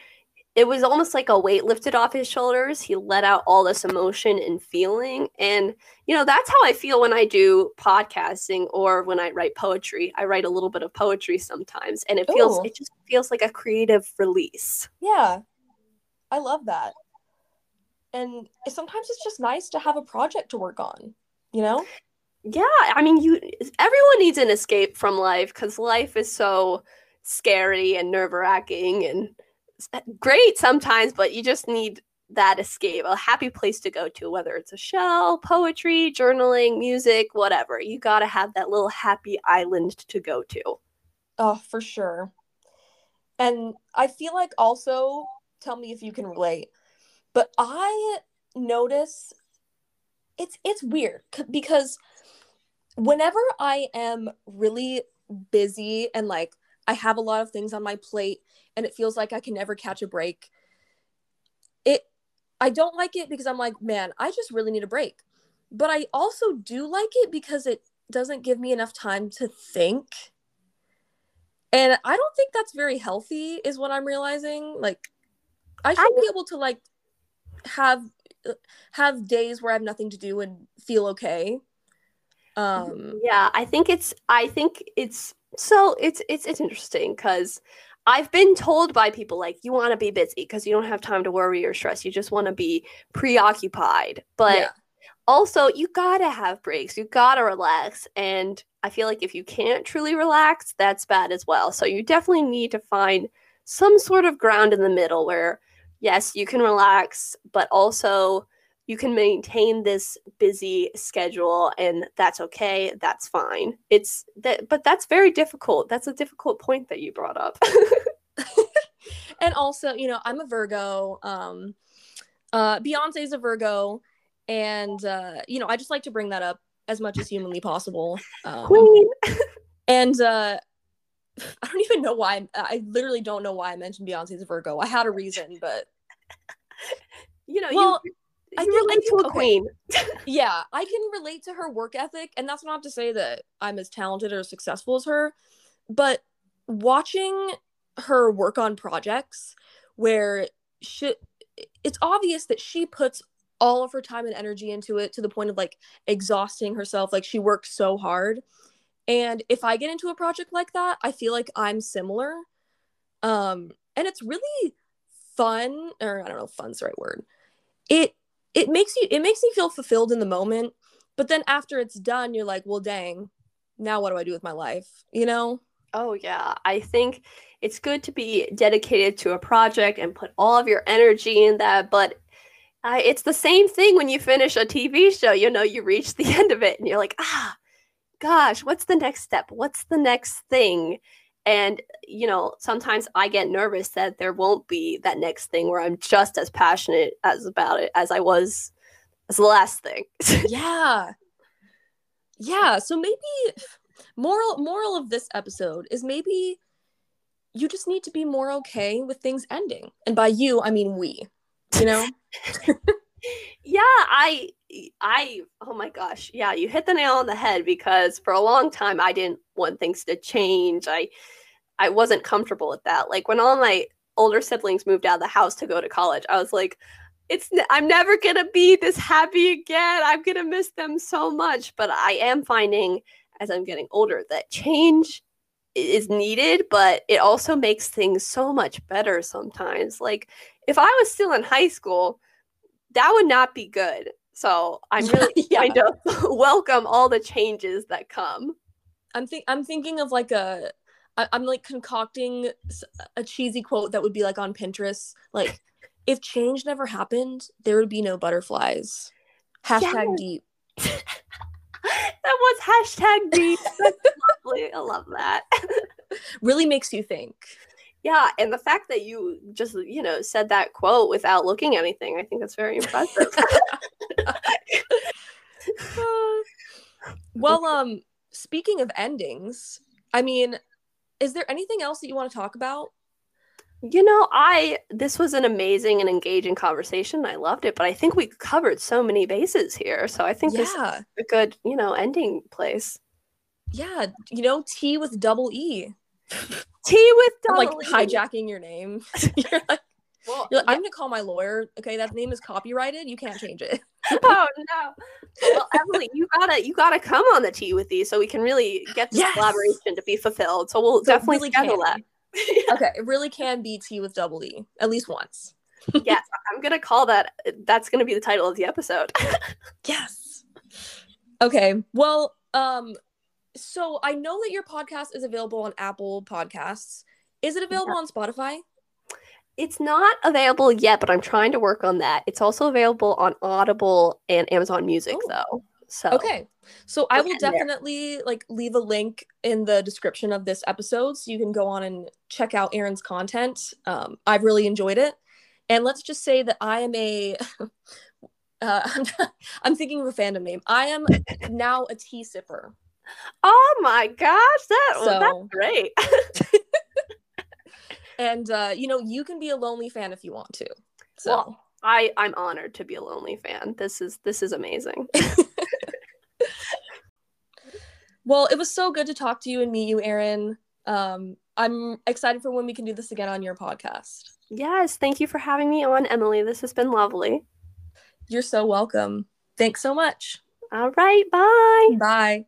[SPEAKER 2] it was almost like a weight lifted off his shoulders. He let out all this emotion and feeling. And, you know, that's how I feel when I do podcasting or when I write poetry. I write a little bit of poetry sometimes, and it feels,
[SPEAKER 1] Ooh.
[SPEAKER 2] it just feels like a creative release.
[SPEAKER 1] Yeah. I love that. And sometimes it's just nice to have a project to work on, you know?
[SPEAKER 2] Yeah, I mean, you everyone needs an escape from life because life is so scary and nerve wracking and eh, great sometimes, but you just need that escape, a happy place to go to, whether it's a show, poetry, journaling, music, whatever. You got to have that little happy island to go to.
[SPEAKER 1] Oh, for sure. And I feel like also, tell me if you can relate, but I notice it's it's weird because whenever I am really busy and like I have a lot of things on my plate and it feels like I can never catch a break, it I don't like it because I'm like, man, I just really need a break. But I also do like it because it doesn't give me enough time to think. And I don't think that's very healthy is what I'm realizing. Like I should
[SPEAKER 2] I-
[SPEAKER 1] be able to like have uh, have days where I have nothing to do and feel okay. Um
[SPEAKER 2] Yeah, I think it's I think it's so it's it's it's interesting cuz I've been told by people like you want to be busy because you don't have time to worry or stress. You just want to be preoccupied. But
[SPEAKER 1] yeah.
[SPEAKER 2] also you got to have breaks. You got to relax and I feel like if you can't truly relax, that's bad as well. So you definitely need to find some sort of ground in the middle where yes, you can relax, but also you can maintain this busy schedule and that's okay that's fine it's that but that's very difficult that's a difficult point that you brought up
[SPEAKER 1] and also, you know, I'm a Virgo. Um uh Beyonce's a Virgo and uh you know, I just like to bring that up as much as humanly possible. Um,
[SPEAKER 2] queen
[SPEAKER 1] and uh I don't even know why I'm, I literally don't know why I mentioned Beyonce's a Virgo. I had a reason, but
[SPEAKER 2] you know
[SPEAKER 1] Well,
[SPEAKER 2] you
[SPEAKER 1] I
[SPEAKER 2] you
[SPEAKER 1] feel- I
[SPEAKER 2] relate to a
[SPEAKER 1] okay.
[SPEAKER 2] queen
[SPEAKER 1] yeah, I can relate to her work ethic, and that's not to say that I'm as talented or successful as her, but watching her work on projects where she, it's obvious that she puts all of her time and energy into it to the point of like exhausting herself. Like she works so hard. And if I get into a project like that, I feel like I'm similar. Um, and it's really fun, or I don't know, fun's the right word. It it makes you it makes me feel fulfilled in the moment but then after it's done you're like well dang now what do i do with my life you know?
[SPEAKER 2] Oh yeah. I think it's good to be dedicated to a project and put all of your energy in that but uh, it's the same thing when you finish a tv show you know you reach the end of it and you're like ah gosh what's the next step? What's the next thing and you know sometimes i get nervous that there won't be that next thing where i'm just as passionate as about it as i was as the last thing.
[SPEAKER 1] Yeah. Yeah. So maybe moral moral of this episode is maybe you just need to be more okay with things ending. And by you i mean we you know
[SPEAKER 2] yeah i i oh my gosh. Yeah you hit the nail on the head because for a long time i didn't want things to change. I i wasn't comfortable with that. Like when all my older siblings moved out of the house to go to college i was like it's i'm never gonna be this happy again. I'm gonna miss them so much. But i am finding as i'm getting older that change is needed but it also makes things so much better sometimes. Like if i was still in high school that would not be good. So I'm really
[SPEAKER 1] Yeah.
[SPEAKER 2] trying to welcome all the changes that come.
[SPEAKER 1] i'm think i'm thinking of like a I- i'm like concocting a cheesy quote that would be like on pinterest like if change never happened there would be no butterflies hashtag
[SPEAKER 2] Yes.
[SPEAKER 1] deep
[SPEAKER 2] that was hashtag deep. That's lovely. I love that.
[SPEAKER 1] really makes you think.
[SPEAKER 2] Yeah, and the fact that you just, you know, said that quote without looking anything, I think that's very impressive.
[SPEAKER 1] well, um, speaking of endings, I mean, is there anything else that you want to talk about?
[SPEAKER 2] You know, I this was an amazing and engaging conversation. I loved it, but I think we covered so many bases here. So I think yeah. this is a good, you know, ending place.
[SPEAKER 1] Yeah, you know, T with double E.
[SPEAKER 2] T with double
[SPEAKER 1] I'm, like hijacking your name. You're like, well, like, I'm gonna call my lawyer. Okay, that name is copyrighted. You can't change it.
[SPEAKER 2] oh no. Well, Emily, you gotta you gotta come on the tea with these so we can really get this yes. collaboration to be fulfilled. So we'll so definitely really schedule can.
[SPEAKER 1] that. okay, it really can be tea with double E at least once.
[SPEAKER 2] yes, I'm gonna call that. That's gonna be the title of the episode.
[SPEAKER 1] yes. Okay. Well, um, so I know that your podcast is available on Apple Podcasts. Is it available yeah. on Spotify?
[SPEAKER 2] It's not available yet, but I'm trying to work on that. It's also available on Audible and Amazon Music, oh. though. So
[SPEAKER 1] okay, so I will definitely there. like leave a link in the description of this episode, so you can go on and check out Erin's content. Um, I've really enjoyed it, and let's just say that I am a. uh, I'm thinking of a fandom name. I am now a tea sipper.
[SPEAKER 2] Oh my gosh, that so, that's great.
[SPEAKER 1] and uh, you know, you can be a lonely fan if you want to. So
[SPEAKER 2] well, I I'm honored to be a lonely fan. This is this is amazing.
[SPEAKER 1] well, it was so good to talk to you and meet you, Erin. Um, I'm excited for when we can do this again on your podcast.
[SPEAKER 2] Yes, thank you for having me on, Emily. This has been lovely.
[SPEAKER 1] You're so welcome. Thanks so much.
[SPEAKER 2] All right, bye.
[SPEAKER 1] Bye.